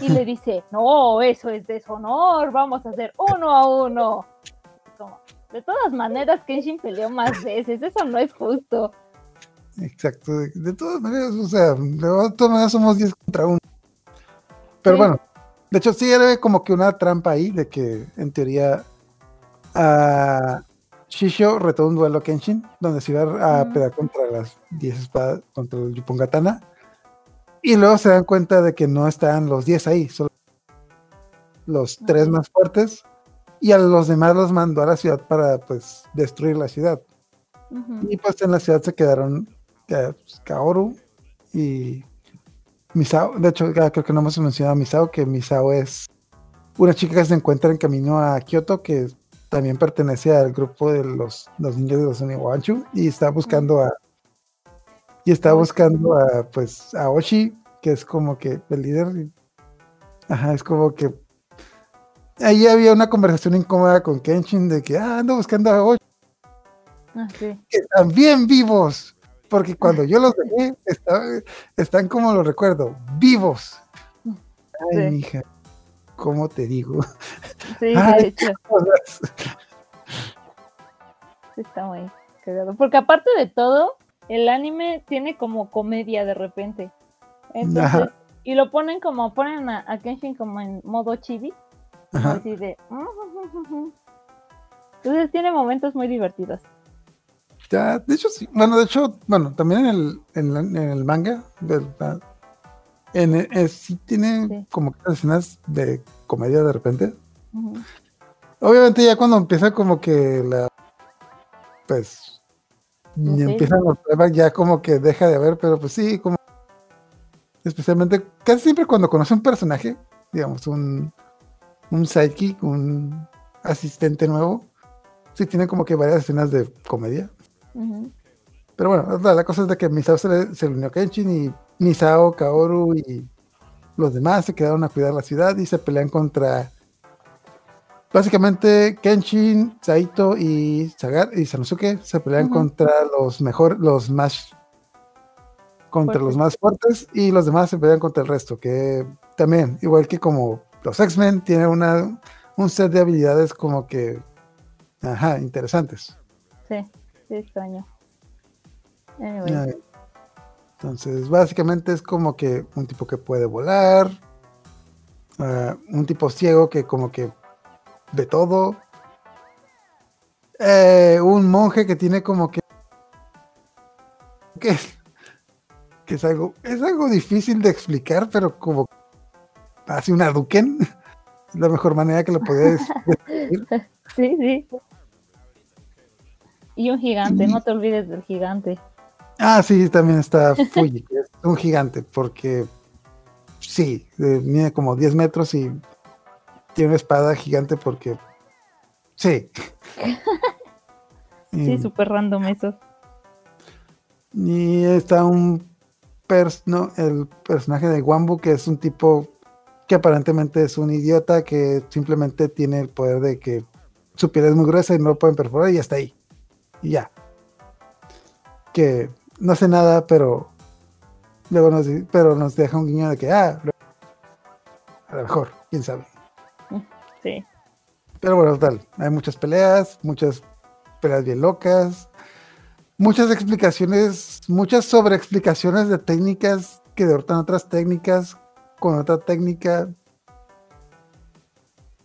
Y le dice, no, eso es deshonor, vamos a hacer uno a uno. Como, de todas maneras, Kenshin peleó más veces, eso no es justo. Exacto, de, de todas maneras, o sea, de todas maneras somos 10 contra 1. Pero Sí. bueno, de hecho sí era como que una trampa ahí de que en teoría a Shisho retó un duelo a Kenshin, donde se iba a pelear contra las 10 espadas, contra el Yupongatana. Y luego se dan cuenta de que no estaban los 10 ahí, solo los tres más fuertes. y a los demás los mandó a la ciudad para pues destruir la ciudad. Y pues en la ciudad se quedaron eh, pues, Kaoru y Misao. De hecho, ya creo que no hemos mencionado a Misao, que Misao es una chica que se encuentra en camino a Kioto, que también pertenece al grupo de los, los niños de los Oniwachu y está buscando a y está buscando a pues a Oshi, que es como que el líder. Ajá, es como que ahí había una conversación incómoda con Kenshin de que ah, ando buscando a Oshi Ah, sí. que están bien vivos. Porque cuando yo los dejé, está- están como lo recuerdo, vivos. Ay, Sí. mija, ¿cómo te digo? Sí, Ay. de hecho, sí está muy cagado. Porque aparte de todo, el anime tiene como comedia de repente. Entonces, y lo ponen como, ponen a, a Kenshin como en modo chibi. Ajá. así de... Entonces tiene momentos muy divertidos. Ya, de hecho, sí. Bueno, de hecho, bueno, también en el, en la- en el manga, del- la- en, el- eh, sí tiene Sí. como que escenas de comedia de repente. Obviamente ya cuando empieza como que la, pues, empiezan los playback ya como que deja de haber, pero pues sí, como, especialmente, casi siempre cuando conoce un personaje, digamos, un, un sidekick, un asistente nuevo, sí tiene como que varias escenas de comedia. Ujú. Pero bueno, la, la cosa es de que Misao se, le- se unió a Kenshin y Misao, Kaoru y los demás se quedaron a cuidar la ciudad y se pelean contra básicamente Kenshin, Saito y Sagar y Sanosuke se pelean contra los mejor, los más contra los más fuertes y los demás se pelean contra el resto, que también, igual que como los X-Men, tienen una, un set de habilidades como que, ajá, interesantes. Sí, sí extraño. Anyway. Entonces, básicamente es como que un tipo que puede volar, ah, un tipo ciego que como que ve todo, eh, un monje que tiene como que que, que es algo es algo difícil de explicar, pero como hace una duquen, es la mejor manera que lo podía des- describir. Sí, sí. Y un gigante, no te olvides del gigante. Ah, sí, también está Fuji, que es un gigante, porque sí, eh, mide como 10 metros y tiene una espada gigante porque sí. Sí, súper random eso. y está un pers no, el personaje de Wambu, que es un tipo que aparentemente es un idiota que simplemente tiene el poder de que su piel es muy gruesa y no lo pueden perforar y hasta ahí. Y ya. Que no hace nada, pero luego nos, pero nos deja un guiño de que, ah, a lo mejor, quién sabe. Sí. Pero bueno, total, hay muchas peleas, muchas peleas bien locas, muchas explicaciones, muchas sobreexplicaciones de técnicas que derrotan otras técnicas con otra técnica.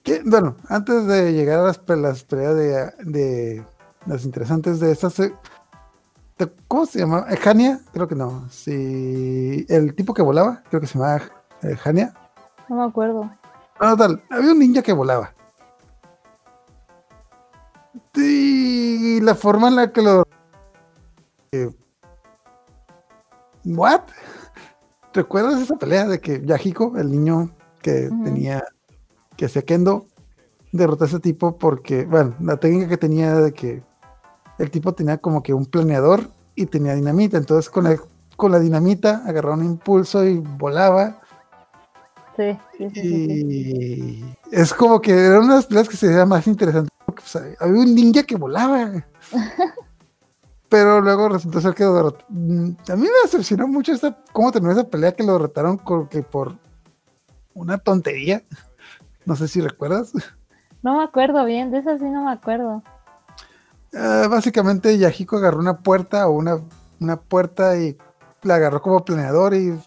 Que, bueno, antes de llegar a las, las peleas de, de las interesantes de estas, ¿cómo se llama? Eh, ¿Hania? Creo que no. Sí, el tipo que volaba, creo que se llamaba eh, Hania. No me acuerdo. No, tal, había un ninja que volaba. Y la forma en la que lo. eh, ¿What? ¿Recuerdas esa pelea de que Yahiko, el niño que tenía. que hacía Kendo, derrotó a ese tipo porque, bueno, la técnica que tenía de que el tipo tenía como que un planeador y tenía dinamita. Entonces, con la, con la dinamita agarraba un impulso y volaba. Sí, sí, sí. Y es como que eran unas peleas que se veían más interesantes. porque, pues, había un ninja que volaba. Pero luego resultó ser que lo Mm, A mí me decepcionó mucho esta, cómo terminó esa pelea que lo derrotaron con- que por una tontería. No sé si recuerdas. No me acuerdo bien, de eso sí no me acuerdo. Ah, básicamente Yahiko agarró una puerta o una, una puerta y la agarró como planeador y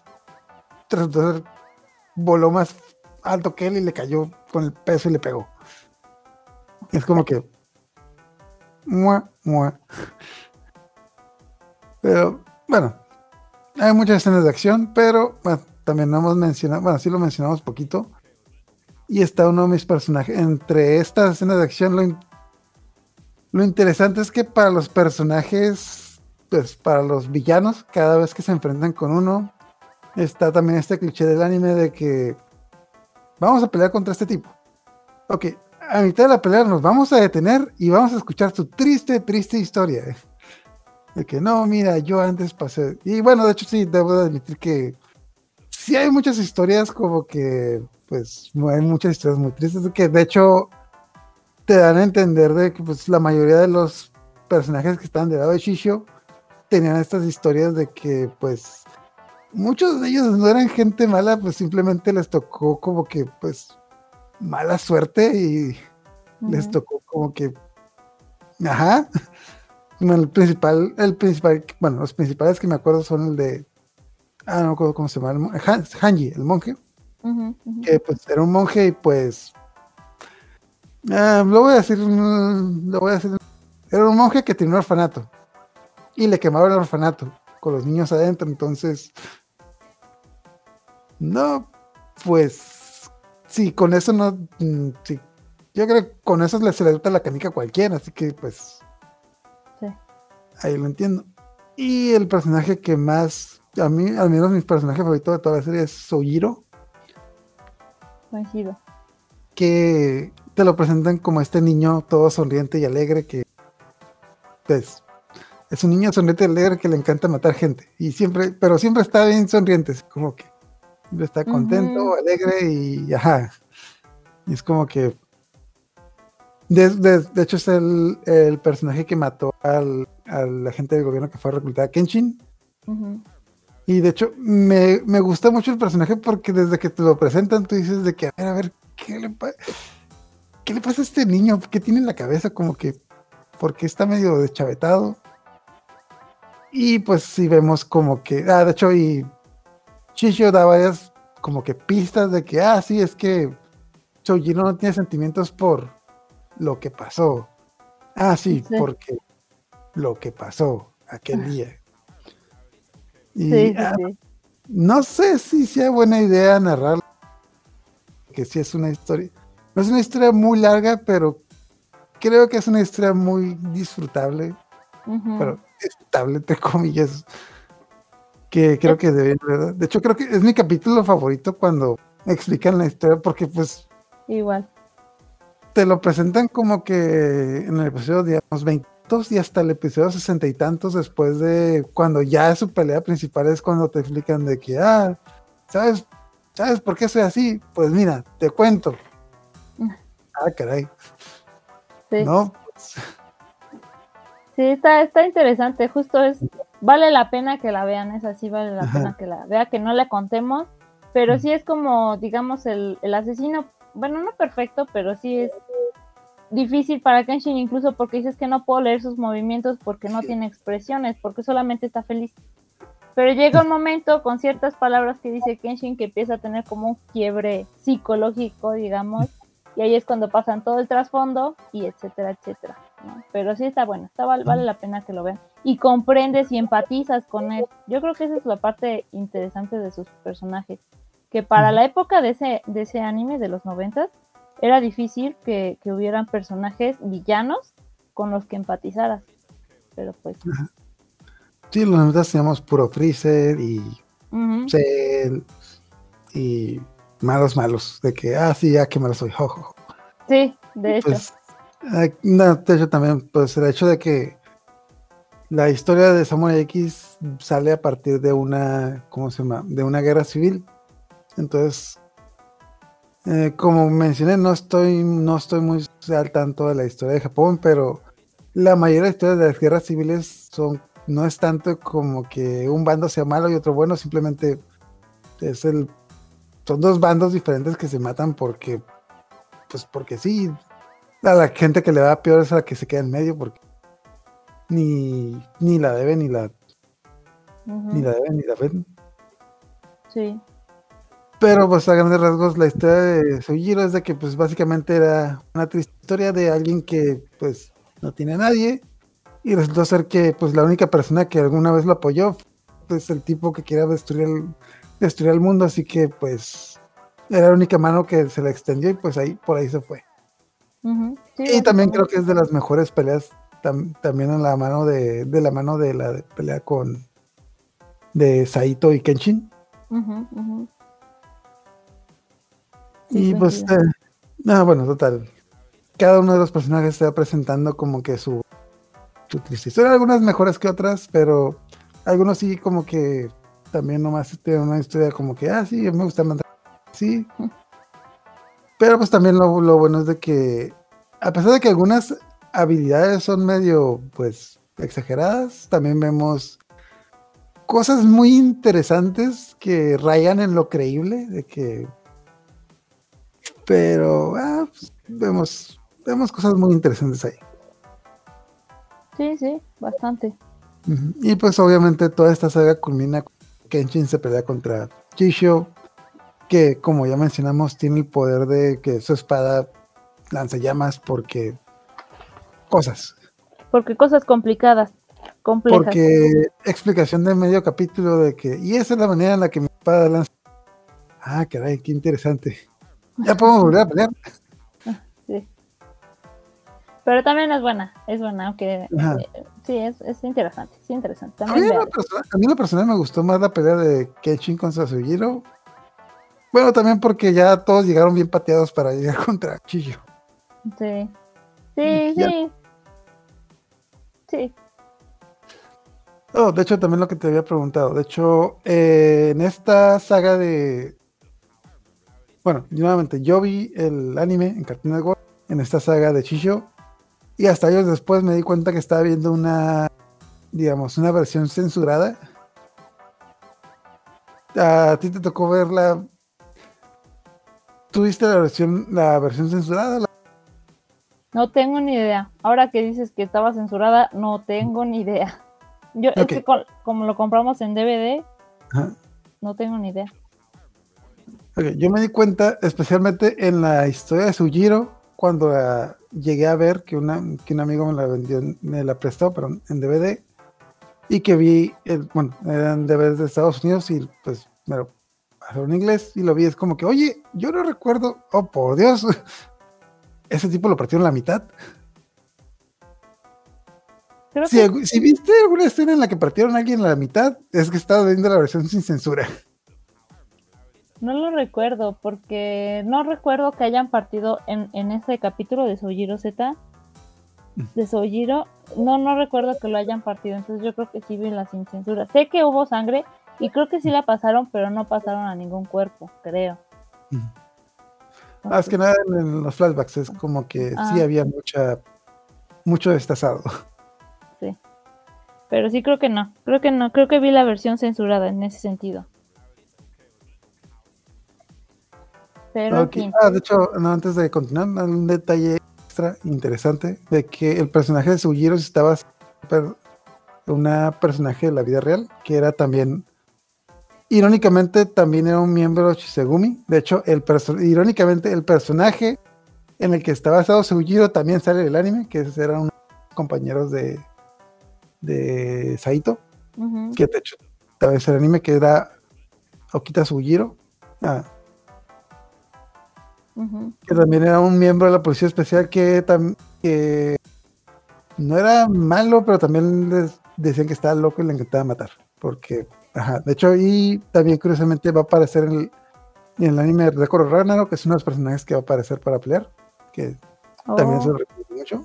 resultó voló más alto que él y le cayó con el peso y le pegó. Es como que mua, mua. Pero bueno, hay muchas escenas de acción, pero bueno, también no hemos mencionado, bueno, sí lo mencionamos poquito. y está uno de mis personajes. Entre estas escenas de acción, lo, lo interesante es que para los personajes, pues para los villanos, cada vez que se enfrentan con uno, está también este cliché del anime de que vamos a pelear contra este tipo. Ok, a mitad de la pelea nos vamos a detener y vamos a escuchar su triste, triste historia. De que no, mira, yo antes pasé. Y bueno, de hecho, sí, debo de admitir que sí hay muchas historias como que, pues, hay muchas historias muy tristes. Que de hecho te dan a entender de que, pues, la mayoría de los personajes que estaban del lado de Shisho tenían estas historias de que, pues, muchos de ellos no eran gente mala, pues simplemente les tocó como que, pues, mala suerte y les tocó como que ajá. Bueno, el principal el principal bueno los principales que me acuerdo son el de ah no me acuerdo cómo se llama el Han- Hanji el monje que pues era un monje y pues ah, lo voy a decir mm, lo voy a decir era un monje que tenía un orfanato y le quemaron el orfanato con los niños adentro entonces no pues sí con eso no mm, sí yo creo que con eso se le gusta la canica a cualquiera así que pues Sí. ahí lo entiendo y el personaje que más a mí al menos mi personaje favorito de toda la serie es Sojiro Coincido. que te lo presentan como este niño todo sonriente y alegre que pues es un niño sonriente y alegre que le encanta matar gente. Y siempre pero siempre está bien sonriente como que siempre está contento alegre y ajá. Y es como que de, de- de hecho es el, el personaje que mató al, al agente del gobierno que fue a reclutar a Kenshin y de hecho, me, me gusta mucho el personaje porque desde que te lo presentan, tú dices de que, a ver, a ver, ¿qué le, pa- ¿qué le pasa a este niño? ¿Qué tiene en la cabeza? Como que, porque está medio deschavetado. Y pues sí vemos como que, ah, de hecho, y Shishio da varias como que pistas de que, ah, sí, es que Sojiro no tiene sentimientos por lo que pasó. Ah, sí, Sí. porque lo que pasó aquel día. Y, Sí, sí, ah, sí. no sé si sea buena idea narrar que sí es una historia. No es una historia muy larga, pero creo que es una historia muy disfrutable, Ujú. pero disfrutable entre comillas. Que creo que debe, ¿verdad? De hecho, creo que es mi capítulo favorito cuando explican la historia, porque pues Igual. te lo presentan como que en el episodio, digamos, 22 y hasta el episodio sesenta y tantos después de cuando ya su pelea principal es cuando te explican de que, ah, ¿sabes? ¿Sabes por qué soy así? Pues mira, te cuento. Ah, caray. Sí. No, Sí, está, está interesante, justo es, vale la pena que la vean, es así, vale la Ajá. pena que la vea, que no la contemos, pero sí es como, digamos, el, el asesino, bueno, no perfecto, pero sí es difícil para Kenshin incluso porque dices que no puedo leer sus movimientos porque no tiene expresiones, porque solamente está feliz. Pero llega un momento con ciertas palabras que dice Kenshin que empieza a tener como un quiebre psicológico, digamos, y ahí es cuando pasan todo el trasfondo y etcétera, etcétera. ¿no? Pero sí está bueno, está, val- vale la pena que lo vean. Y comprendes y empatizas con él. Yo creo que esa es la parte interesante de sus personajes. Que para la época de ese, de ese anime de los noventas, era difícil que, que hubieran personajes villanos con los que empatizaras. Pero pues, sí, los nosotros teníamos puro Freezer y Cell y malos, malos. De que, ah, sí, ya que malo soy. jo, jo, jo. sí, de hecho. Pues, ah, no, de hecho también, pues el hecho de que la historia de Samurai X sale a partir de una, ¿cómo se llama? De una guerra civil. Entonces, eh, como mencioné, no estoy, no estoy muy al tanto de la historia de Japón, pero la mayoría de historias de las guerras civiles son, no es tanto como que un bando sea malo y otro bueno, simplemente es el, son dos bandos diferentes que se matan porque, pues porque sí, a la gente que le va peor es a la que se queda en medio porque ni, ni la deben ni la, ni la deben ni la ven. sí. Pero pues a grandes rasgos la historia de Sojiro es de que pues básicamente era una triste historia de alguien que pues no tiene a nadie y resultó ser que pues la única persona que alguna vez lo apoyó pues el tipo que quería destruir el, destruir el mundo así que pues era la única mano que se le extendió y pues ahí por ahí se fue. Sí, Y también creo que es de las mejores peleas tam- también en la mano de, de la mano de la pelea con de Saito y Kenshin. Sí, y pues, eh, no, bueno, total. Cada uno de los personajes está presentando como que su, su triste historia. Algunas mejores que otras, pero algunos sí como que también nomás tienen una historia como que, ah, sí, me gusta mandar. Sí. Pero pues también lo, lo bueno es de que, a pesar de que algunas habilidades son medio, pues, exageradas, también vemos cosas muy interesantes que rayan en lo creíble, de que pero ah, pues, vemos, vemos cosas muy interesantes ahí. Sí, sí, bastante. Y pues obviamente toda esta saga culmina con Kenshin se pelea contra Chisho, que como ya mencionamos tiene el poder de que su espada lanza llamas porque cosas. Porque cosas complicadas, complejas. Porque explicación de medio capítulo de que, y esa es la manera en la que mi espada lanza. Ah, caray, qué interesante. Ya podemos volver a pelear. Sí. Pero también es buena, es buena, aunque Ajá. Sí, es, es interesante, sí, interesante. A mí, personal, a mí en lo personal me gustó más la pelea de Kenshin con Sasugiro. Bueno, también porque ya todos llegaron bien pateados para llegar contra Chiyo. Sí. Sí, sí. Sí. Oh, de hecho, también lo que te había preguntado. De hecho, eh, en esta saga de. Bueno, nuevamente, yo vi el anime en Cartoon Network, en esta saga de Chiyo, y hasta años después me di cuenta que estaba viendo una, digamos, una versión censurada. A ti te tocó ver la. ¿Tuviste la versión, la versión censurada? No tengo ni idea. Ahora que dices que estaba censurada, no tengo ni idea. Yo, es que co- como lo compramos en DVD, Ajá. no tengo ni idea. Ok, yo me di cuenta, especialmente en la historia de Sujiro, cuando la llegué a ver que, una, que un amigo me la vendió, me la prestó, pero en DVD, y que vi, el, bueno, eran DVDs de Estados Unidos y pues me lo en inglés y lo vi, es como que, oye, yo no recuerdo, oh por Dios, ese tipo lo partieron a la mitad. Creo Si, que si viste alguna escena en la que partieron a alguien a la mitad, es que estaba viendo la versión sin censura. No lo recuerdo, porque no recuerdo que hayan partido en, en ese capítulo de Soujiro Z. De Soujiro, no, no recuerdo que lo hayan partido, entonces yo creo que sí vi la sin censura. Sé que hubo sangre y creo que sí la pasaron, pero no pasaron a ningún cuerpo, creo. Más que nada en, en los flashbacks, es como que sí Ah. había mucha, mucho destazado. Sí. Pero sí creo que no. Creo que no. Creo que vi la versión censurada en ese sentido. Pero. Ah, de hecho, no, antes de continuar, un detalle extra interesante de que el personaje de Sugiro estaba una personaje de la vida real, que era también, irónicamente, también era un miembro de Shisegumi. De hecho, el irónicamente, el personaje en el que está basado Sugiro también sale del anime, que eran unos compañeros de, de Saito, que de hecho, tal vez el anime que era Okita Sugiro. Ah, que también era un miembro de la policía especial que, que no era malo, pero también les decían que estaba loco y le encantaba matar. Porque, ajá, de hecho, y también curiosamente va a aparecer en el, en el anime de Record Ragnarok, que es uno de los personajes que va a aparecer para pelear, que también Oh, se lo recomiendo mucho.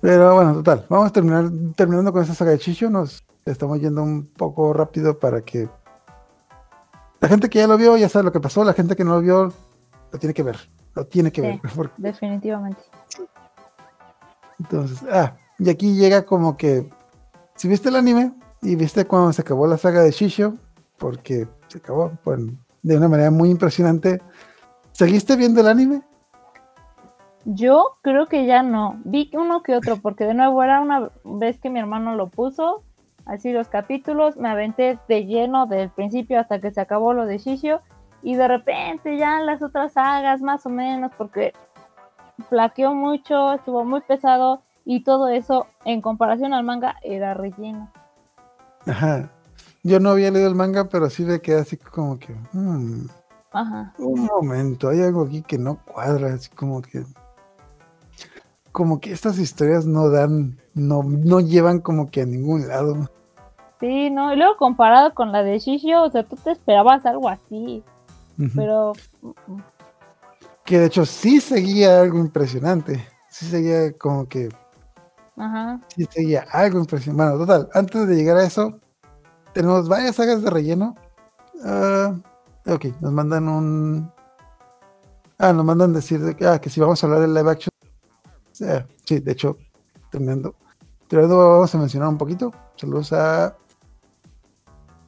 Pero bueno, total, vamos a terminar terminando con esta saga de Chicho. Nos estamos yendo un poco rápido para que la gente que ya lo vio ya sabe lo que pasó. La gente que no lo vio lo tiene que ver, lo tiene que Sí. ver. porque- definitivamente. entonces, ah, y aquí llega como que si viste el anime y viste cuando se acabó la saga de Shisho, porque se acabó pues, de una manera muy impresionante. ¿Seguiste viendo el anime? Yo creo que ya no. Vi uno que otro, porque de nuevo era una vez que mi hermano lo puso, así los capítulos, me aventé de lleno del principio hasta que se acabó lo de Shishio, y de repente ya las otras sagas, más o menos, porque flaqueó mucho, estuvo muy pesado, y todo eso, en comparación al manga, era relleno. Ajá. yo no había leído el manga, pero sí me quedé así como que, mm, Ajá. un momento, hay algo aquí que no cuadra, así como que, como que estas historias no dan, no, no llevan como que a ningún lado. Sí, no, y luego comparado con la de Shishio, o sea, tú te esperabas algo así, pero Que de hecho sí seguía algo impresionante, sí seguía como que, ajá. sí seguía algo impresionante. Bueno, total, antes de llegar a eso, tenemos varias sagas de relleno. Ah, ok, nos mandan un... Ah, nos mandan decir de que, ah, que si vamos a hablar de live action. Sí, de hecho, terminando. Terminando, vamos a mencionar un poquito. Saludos a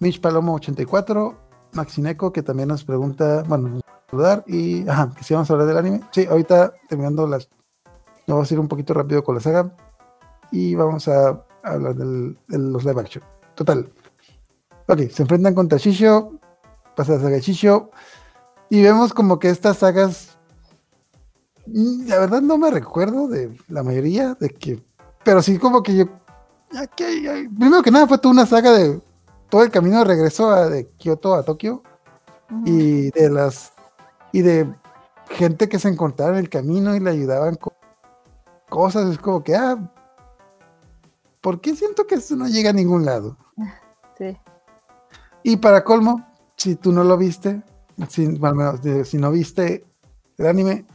Mitch Palomo 84, Maxineco, que también nos pregunta, bueno, nos a saludar. Y, ajá, que si vamos a hablar del anime. Sí, ahorita terminando las... Nos vamos a ir un poquito rápido con la saga. Y vamos a hablar del- de los live action. Total. Ok, se enfrentan contra Shishio, pasa la saga de Shishio, y vemos como que estas sagas, la verdad no me recuerdo de la mayoría, de que, pero sí como que yo, primero que nada fue toda una saga de todo el camino de regreso a, de Kioto a Tokio, y de las, y de gente que se encontraba en el camino y le ayudaban con cosas, es como que, ah, ¿por qué siento que esto no llega a ningún lado? Sí. Y para colmo, si tú no lo viste, si, bueno, al menos, de- si no viste el anime,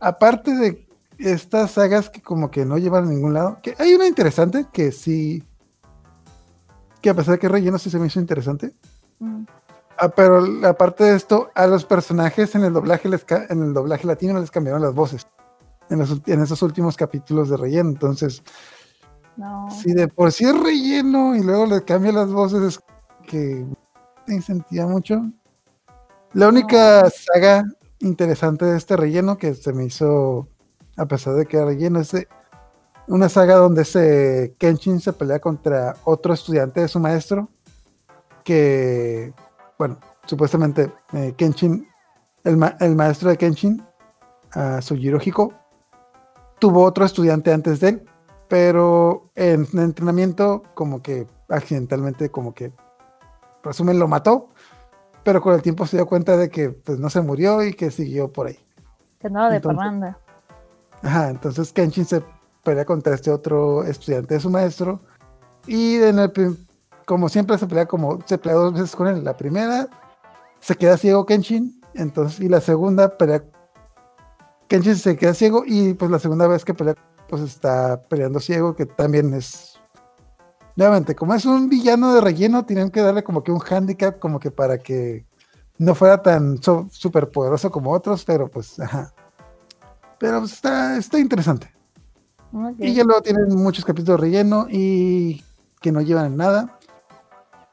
aparte de estas sagas que como que no llevan a ningún lado, que hay una interesante que sí, que a pesar de que relleno sí se me hizo interesante, mm, Ah, pero aparte de esto, a los personajes en el doblaje les en el doblaje latino les cambiaron las voces en, los en esos últimos capítulos de relleno. Entonces, No. si de por sí es relleno y luego le cambian las voces, es que me sentía mucho. La única saga interesante de este relleno que se me hizo, a pesar de que era relleno, es una saga donde se, Kenshin se pelea contra otro estudiante de su maestro, que, bueno, supuestamente eh, Kenshin, el, el maestro de Kenshin, uh, Sujiro Hiko, tuvo otro estudiante antes de él, pero en entrenamiento como que accidentalmente como que resumen lo mató, pero con el tiempo se dio cuenta de que pues no se murió y que siguió por ahí. Que andaba de Entonces- parranda. Ajá, entonces Kenshin se pelea contra este otro estudiante de su maestro y en el como siempre se pelea como se pelea dos veces con él. La primera se queda ciego Kenshin, entonces y la segunda pelea Kenshin se queda ciego y pues la segunda vez que pelea pues está peleando ciego que también es nuevamente como es un villano de relleno tienen que darle como que un handicap como que para que no fuera tan so- súper poderoso como otros, pero pues ajá. Pero pues, está, está interesante. Y ya luego tienen muchos capítulos de relleno y que no llevan nada.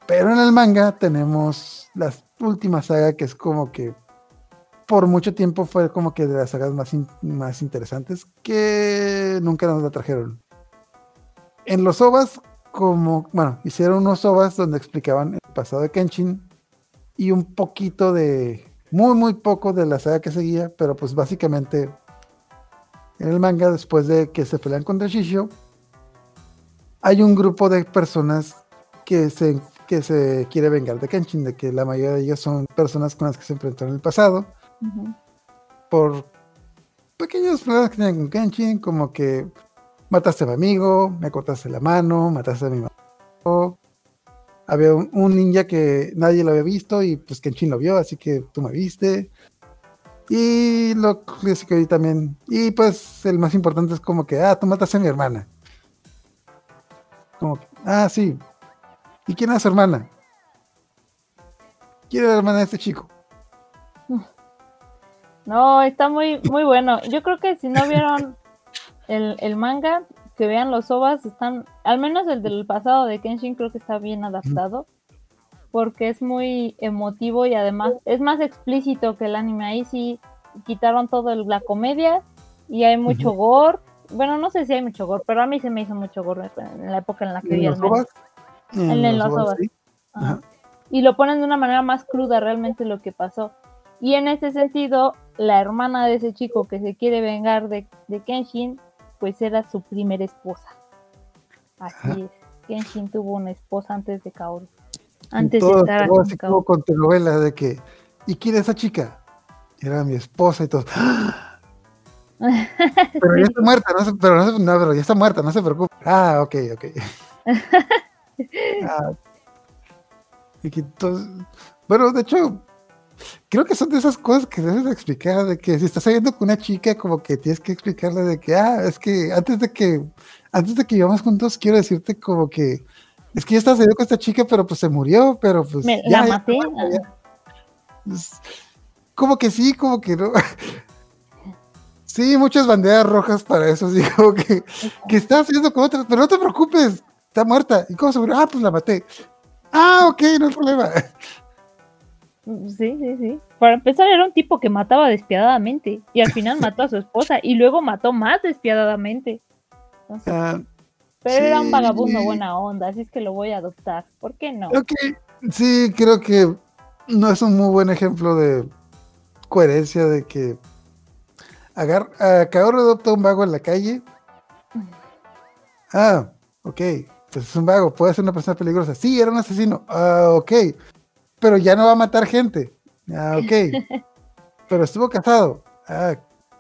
Pero en el manga tenemos la última saga que es como que por mucho tiempo fue como que de las sagas más, in- más interesantes que nunca nos la trajeron. En los OVAs, como, bueno, hicieron unos OVAs donde explicaban el pasado de Kenshin y un poquito de, muy, muy poco de la saga que seguía, pero pues básicamente en el manga, después de que se pelean contra Shishio, hay un grupo de personas que se, que se quiere vengar de Kenshin, de que la mayoría de ellos son personas con las que se enfrentaron en el pasado, por pequeños problemas que tenían con Kenshin, como que mataste a mi amigo, me cortaste la mano, mataste a mi mamá. Había un, ninja que nadie lo había visto y pues Kenshin lo vio, así que tú me viste. Y lo clásico ahí también. Y pues el más importante es como que, ah, tú mataste a mi hermana. Como que, ah, sí. ¿Y quién era su hermana? ¿Quién era la hermana de este chico? No, está muy, muy bueno. Yo creo que si no vieron el, el manga, que vean los ovas, están, al menos el del pasado de Kenshin creo que está bien adaptado, porque es muy emotivo y además es más explícito que el anime. Ahí sí quitaron todo el- la comedia y hay mucho gore. Bueno, no sé si hay mucho gore, pero a mí se me hizo mucho gore en la época en la que ¿En vi los menos. ovas? En, en los ovas. sí. Ajá. Ajá. Y lo ponen de una manera más cruda realmente lo que pasó. Y en ese sentido, la hermana de ese chico que se quiere vengar de, de Kenshin, pues era su primera esposa. Así Ajá. es. Kenshin tuvo una esposa antes de Kaoru. Antes de todo estar aquí así en como con telenovela de que, ¿y quién es esa chica? Era mi esposa y todo. Pero ya está muerta, no se, pero no, no, pero ya está muerta, no se preocupe. Ah, ok, ok. Ah, y que entonces- bueno, de hecho, creo que son de esas cosas que debes de explicar, de que si estás saliendo con una chica, como que tienes que explicarle de que, ah, es que antes de que, antes de que vivamos juntos, quiero decirte como que, es que ya estás saliendo con esta chica, pero pues se murió, pero pues Me- ya, la maté. ya, ya. Pues, como que sí, como que no. Sí, muchas banderas rojas para eso, sí, como que, que está haciendo con otras, pero no te preocupes, está muerta. ¿Y cómo se murió? Ah, pues la maté. Ah, ok, no hay problema. Sí, sí, sí. Para empezar, era un tipo que mataba despiadadamente y al final mató a su esposa y luego mató más despiadadamente. Entonces, Ah, pero era un vagabundo buena onda, así es que lo voy a adoptar. ¿Por qué no? ok, sí, creo que no es un muy buen ejemplo de coherencia de que agar, Kaoru adopta a un vago en la calle. Ah, ok, pues es un vago, puede ser una persona peligrosa. Sí, era un asesino. Ah, ok, pero ya no va a matar gente. Ah, ok, pero estuvo casado. Ah,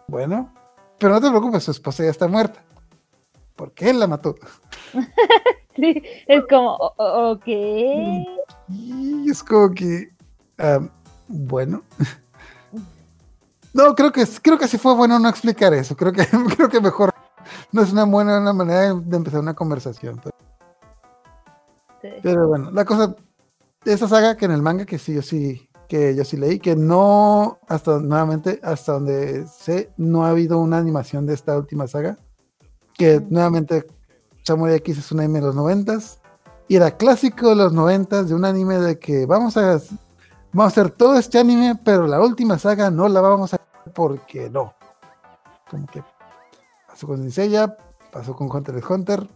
bueno, pero no te preocupes, su esposa ya está muerta. ¿Por qué él la mató? Sí, es como, ok. Y es como que, ah, bueno. No, creo que creo que sí fue bueno no explicar eso. Creo que creo que mejor no es una buena una manera de empezar una conversación. Pero, Sí. pero bueno, la cosa esa saga que en el manga que sí yo sí que yo sí leí que no hasta nuevamente hasta donde sé no ha habido una animación de esta última saga que Mm. nuevamente Samurai X es un anime de los noventas y era clásico de los noventas de un anime de que vamos a vamos a hacer todo este anime pero la última saga no la vamos a hacer porque no como que pasó con Seiya pasó con Hunter x Hunter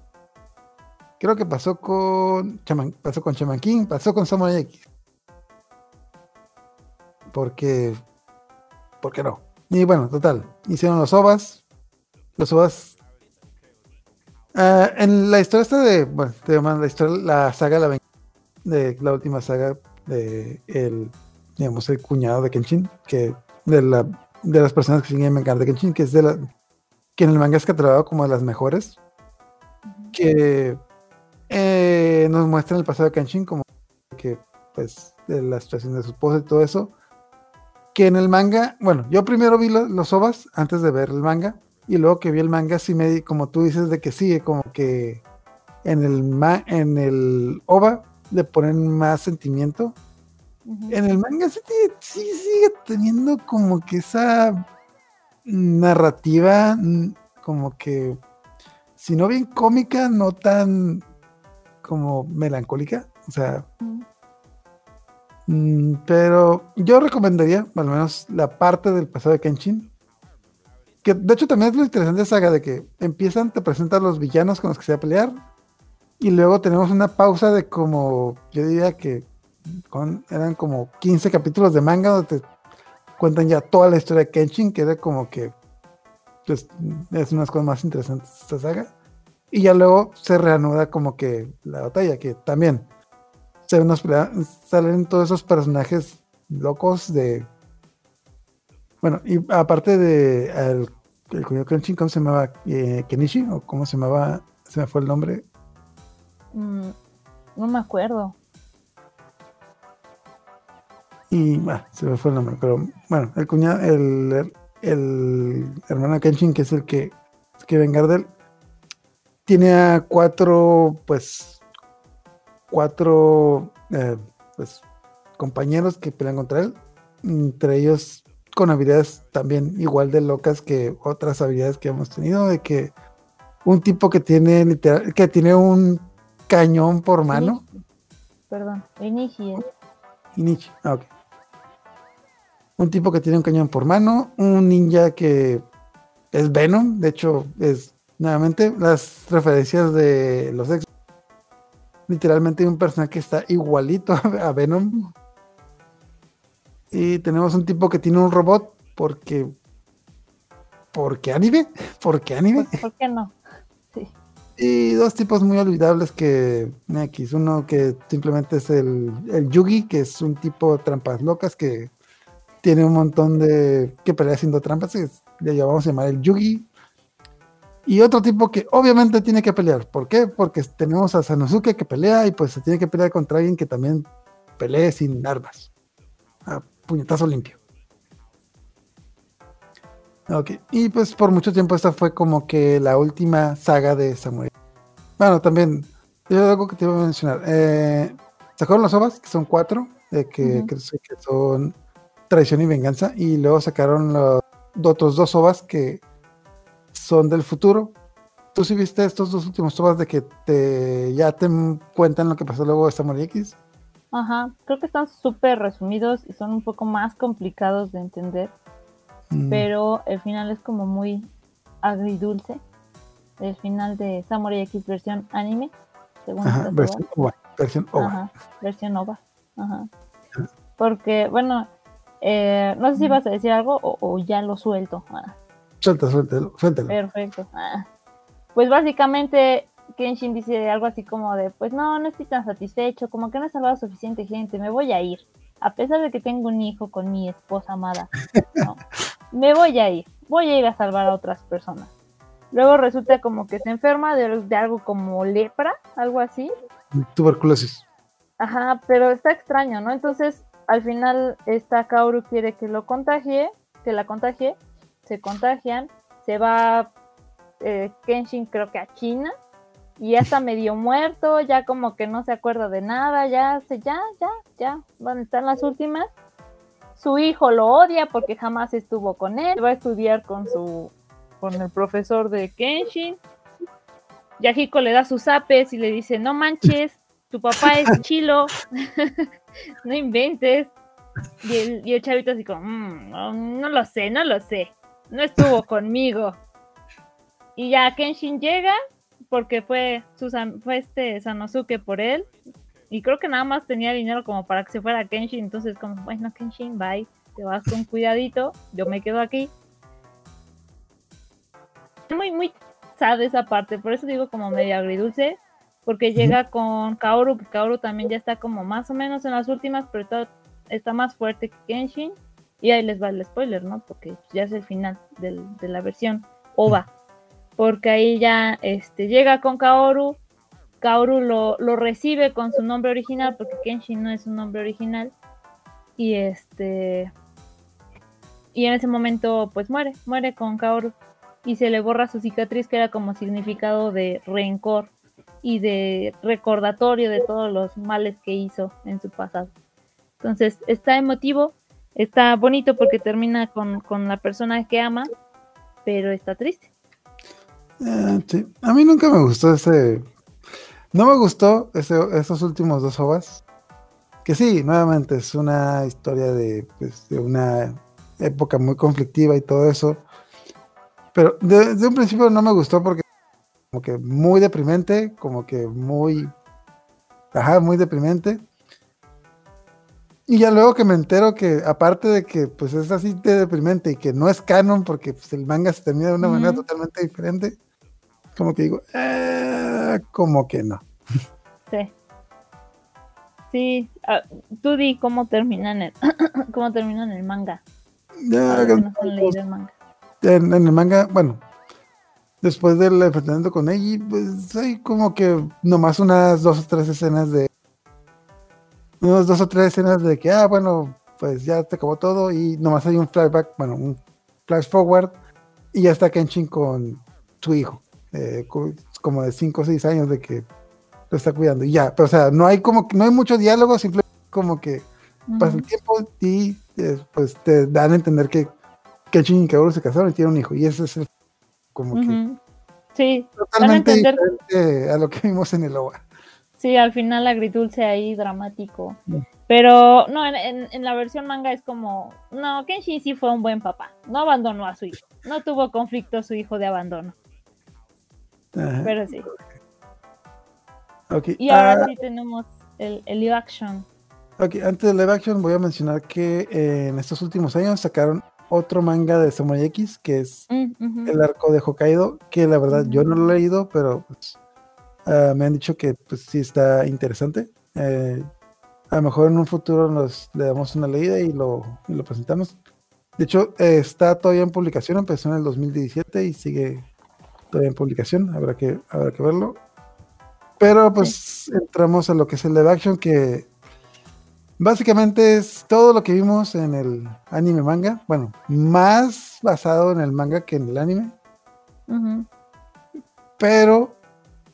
creo que pasó con Shaman, pasó con Shaman King pasó con Samurai X porque ¿por qué no? y bueno total hicieron los ovas los ovas Ah, en la historia esta de, bueno, te llaman la historia, la saga, la de la última saga de el, digamos, el cuñado de Kenshin, que de la de las personas que siguen vengar de Kenshin, que es de la que en el manga es catalogado como de las mejores, que eh, nos muestran el pasado de Kenshin como que pues de la situación de su esposa y todo eso, que en el manga, bueno, yo primero vi lo- los ovas antes de ver el manga y luego que vi el manga sí me como tú dices de que sí, como que en el ma- en el ova le ponen más sentimiento. En el manga sí sigue teniendo como que esa narrativa mm, como que si no bien cómica, no tan como melancólica, o sea. Mm, pero yo recomendaría, al menos, la parte del pasado de Kenshin. Que de hecho también es lo interesante de Saga, de que empiezan, te presentan los villanos con los que se va a pelear. Y luego tenemos una pausa de como, yo diría que con- eran como 15 capítulos de manga donde te cuentan ya toda la historia de Kenshin, que era como que pues, es una de las cosas más interesantes de esta saga. Y ya luego se reanuda como que la batalla, que también se nos salen todos esos personajes locos de. Bueno, y aparte de el, el cuñado Kenshin, ¿cómo se llamaba? Eh, Kenichi, o cómo se llamaba, se me fue el nombre. Mm, no me acuerdo. Y ah, se me fue el nombre, pero bueno, el cuñado, el, el hermano Kenshin, que es el que, que vengar de él, tiene a cuatro, pues, cuatro, eh, pues, compañeros que pelean contra él, entre ellos con habilidades también igual de locas que otras habilidades que hemos tenido, de que un tipo que tiene literal, que tiene un cañón por mano. Perdón, Inichi. Inichi, ah, ok. Un tipo que tiene un cañón por mano, un ninja que es Venom, de hecho, es nuevamente las referencias de los ex. Literalmente hay un personaje que está igualito a Venom. Y tenemos un tipo que tiene un robot porque. ¿Por qué anime? ¿Por qué anime? ¿Por, por qué no? Sí. Y dos tipos muy olvidables que X. Uno que simplemente es el, el Yugi, que es un tipo de trampas locas que tiene un montón de. que pelea haciendo trampas. que es- le llamamos a llamar el Yugi. Y otro tipo que obviamente tiene que pelear. ¿Por qué? Porque tenemos a Sanosuke que pelea y pues se tiene que pelear contra alguien que también pelee sin armas. A puñetazo limpio. Ok, y pues por mucho tiempo esta fue como que la última saga de Samurai. Bueno, también, yo algo que te iba a mencionar. Eh, sacaron las ovas, que son cuatro, eh, que, sé que son Traición y Venganza, y luego sacaron los otros dos ovas que son del futuro. ¿Tú sí viste estos dos últimos ovas de que te ya te cuentan lo que pasó luego de Samurai X? Ajá, creo que están súper resumidos y son un poco más complicados de entender, Mm, pero el final es como muy agridulce. El final de Samurai X versión anime, según Ajá, versión. OVA. Versión OVA. Ajá, versión OVA. Ajá. Porque, bueno, eh, no sé si vas a decir algo o, o ya lo suelto. Ah, Suelta, suéltalo, suéltalo. perfecto. Ah. Pues básicamente Kenshin dice algo así como de, pues no, no estoy tan satisfecho, como que no he salvado a suficiente gente, me voy a ir. A pesar de que tengo un hijo con mi esposa amada, ¿no? me voy a ir, voy a ir a salvar a otras personas. Luego resulta como que se enferma de, de algo como lepra, algo así, Tuberculosis. Ajá, pero está extraño, ¿no? Entonces, al final, esta Kaoru quiere que lo contagie, que la contagie, se contagian, se va eh, Kenshin creo que a China, y ya está medio muerto, ya como que no se acuerda de nada, ya, se, ya, ya, ya, van a estar las últimas. Su hijo lo odia porque jamás estuvo con él, va a estudiar con su, con el profesor de Kenshin. Yahiko le da sus apes y le dice, no manches, tu papá es chilo, no inventes. Y el, y el chavito así como, "Mm, no, no lo sé, no lo sé, no estuvo conmigo. Y ya Kenshin llega porque fue, Susan, fue este Sanosuke por él. Y creo que nada más tenía dinero como para que se fuera Kenshin. Entonces como, bueno Kenshin, bye, te vas con cuidadito, yo me quedo aquí. Muy, muy sad esa parte, por eso digo como medio agridulce, porque llega con Kaoru, que Kaoru también ya está como más o menos en las últimas, pero está, está más fuerte que Kenshin. Y ahí les va el spoiler, ¿no? Porque ya es el final de la versión OVA. Porque ahí ya este, llega con Kaoru, Kaoru lo, lo recibe con su nombre original, porque Kenshin no es un nombre original. Y este. Y en ese momento, pues muere, muere con Kaoru. Y se le borra su cicatriz, que era como significado de rencor y de recordatorio de todos los males que hizo en su pasado. Entonces, está emotivo, está bonito porque termina con, con la persona que ama, pero está triste. Eh, sí. A mí nunca me gustó ese. No me gustó esos últimos dos ovas. Que sí, nuevamente es una historia de, pues, de una época muy conflictiva y todo eso. Pero de- desde un principio no me gustó porque como que muy deprimente, como que muy, ajá, muy deprimente. Y ya luego que me entero que aparte de que pues es así de deprimente y que no es canon porque pues, el manga se termina de una manera totalmente diferente, como que digo, "Ah, como que no. Sí. Sí, ah, tú di cómo terminan el, cómo terminan el manga. Ya, que no leído el manga. en, en el manga, bueno, después del enfrentamiento con Eiji, pues hay como que nomás unas dos o tres escenas de. Unas dos o tres escenas de que, ah, bueno, pues ya te acabó todo y nomás hay un flashback, bueno, un flash forward y ya está Kenshin con su hijo, eh, co- como de 5 o 6 años de que lo está cuidando y ya, pero o sea, no hay como que no hay mucho diálogo, simplemente como que pasa el tiempo y eh, pues te dan a entender que Kenshin y Kaoru se casaron y tienen un hijo. Y eso es el- como que Ujú. Sí, totalmente entender- diferente a lo que vimos en el OVA. Sí, al final agridulce ahí, dramático. Mm. Pero no, en, en- en la versión manga es como, no, Kenshin sí fue un buen papá. No abandonó a su hijo. No tuvo conflicto su hijo de abandono. Ajá, Pero sí. Y ahora Ah, sí tenemos el, el live action. ok, antes de live action voy a mencionar que eh, en estos últimos años sacaron otro manga de Samurai X que es Mm, el arco de Hokkaido, que la verdad yo no lo he leído, pero pues, Ah, me han dicho que pues sí está interesante. Eh, a lo mejor en un futuro nos le damos una leída y lo, y lo presentamos. De hecho, eh, está todavía en publicación, empezó en el 2017 y sigue todavía en publicación, habrá que, habrá que verlo. Pero pues entramos a lo que es el live action, que básicamente es todo lo que vimos en el anime manga. Bueno, más basado en el manga que en el anime, Ujú. pero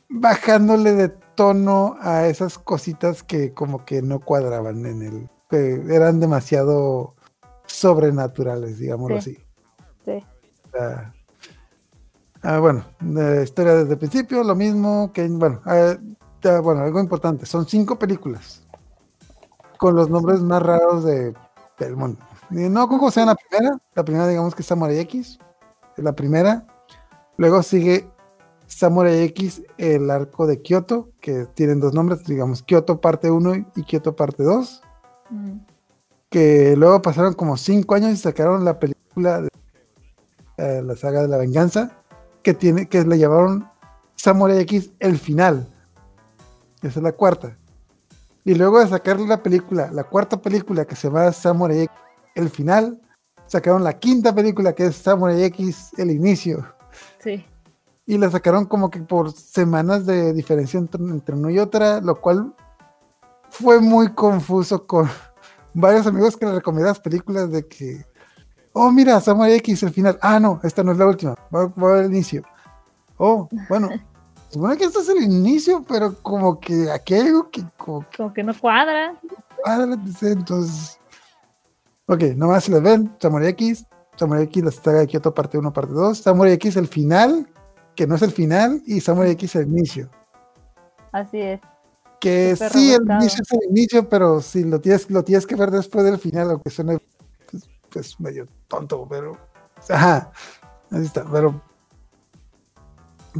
bajándole de tono a esas cositas que como que no cuadraban en el... que eran demasiado sobrenaturales, digámoslo Sí. así. Sí. Ah, bueno, historia desde el principio, lo mismo que, bueno, ah, bueno, algo importante, son cinco películas con los nombres más raros de, del mundo. No como sea la primera, la primera digamos que es Samurai X, es la primera, luego sigue Samurai X, el arco de Kyoto, que tienen dos nombres, digamos Kyoto parte 1 y Kyoto parte 2 Ujú. que luego pasaron como cinco años y sacaron la película de eh, la saga de la venganza que tiene que le llamaron Samurai X el final esa es la cuarta y luego de sacar la película la cuarta película que se llama Samurai X el final sacaron la quinta película que es Samurai X el inicio Sí. Y la sacaron como que por semanas de diferencia entre, entre una y otra, lo cual fue muy confuso con varios amigos que le recomiendan las películas de que, oh, mira, Samurai X, el final. Ah, no, esta no es la última, va, va al inicio. Oh, bueno, supone que esto es el inicio, pero como que aquí hay algo que como que Como que no cuadra. cuadra, entonces... Ok, nomás si les ven, Samurai X, Samurai X, la saga de Kyoto parte 1, parte 2, Samurai X, el final, que no es el final, y Samurai X, el inicio. Así es. Que Súper sí, el inicio es el inicio, pero si lo tienes, lo tienes que ver después del final, aunque suene pues, pues, medio tonto, pero. Ajá, ahí está, pero.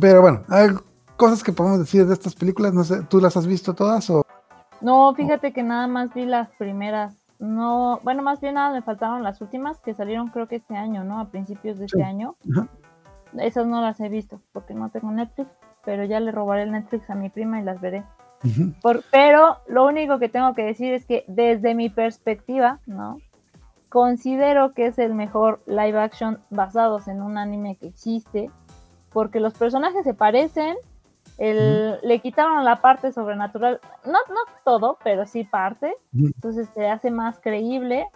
Pero bueno, hay cosas que podemos decir de estas películas, no sé, ¿tú las has visto todas o.? No, fíjate que nada más vi las primeras. No, bueno, más bien nada me faltaron las últimas que salieron creo que este año, ¿no? A principios de Sí. este año. Ajá. Esas no las he visto porque no tengo Netflix, pero ya le robaré el Netflix a mi prima y las veré. Por- pero lo único que tengo que decir es que desde mi perspectiva, ¿no? Considero que es el mejor live action basados en un anime que existe, porque los personajes se parecen, el- le quitaron la parte sobrenatural, no, no todo, pero sí parte, entonces se hace más creíble.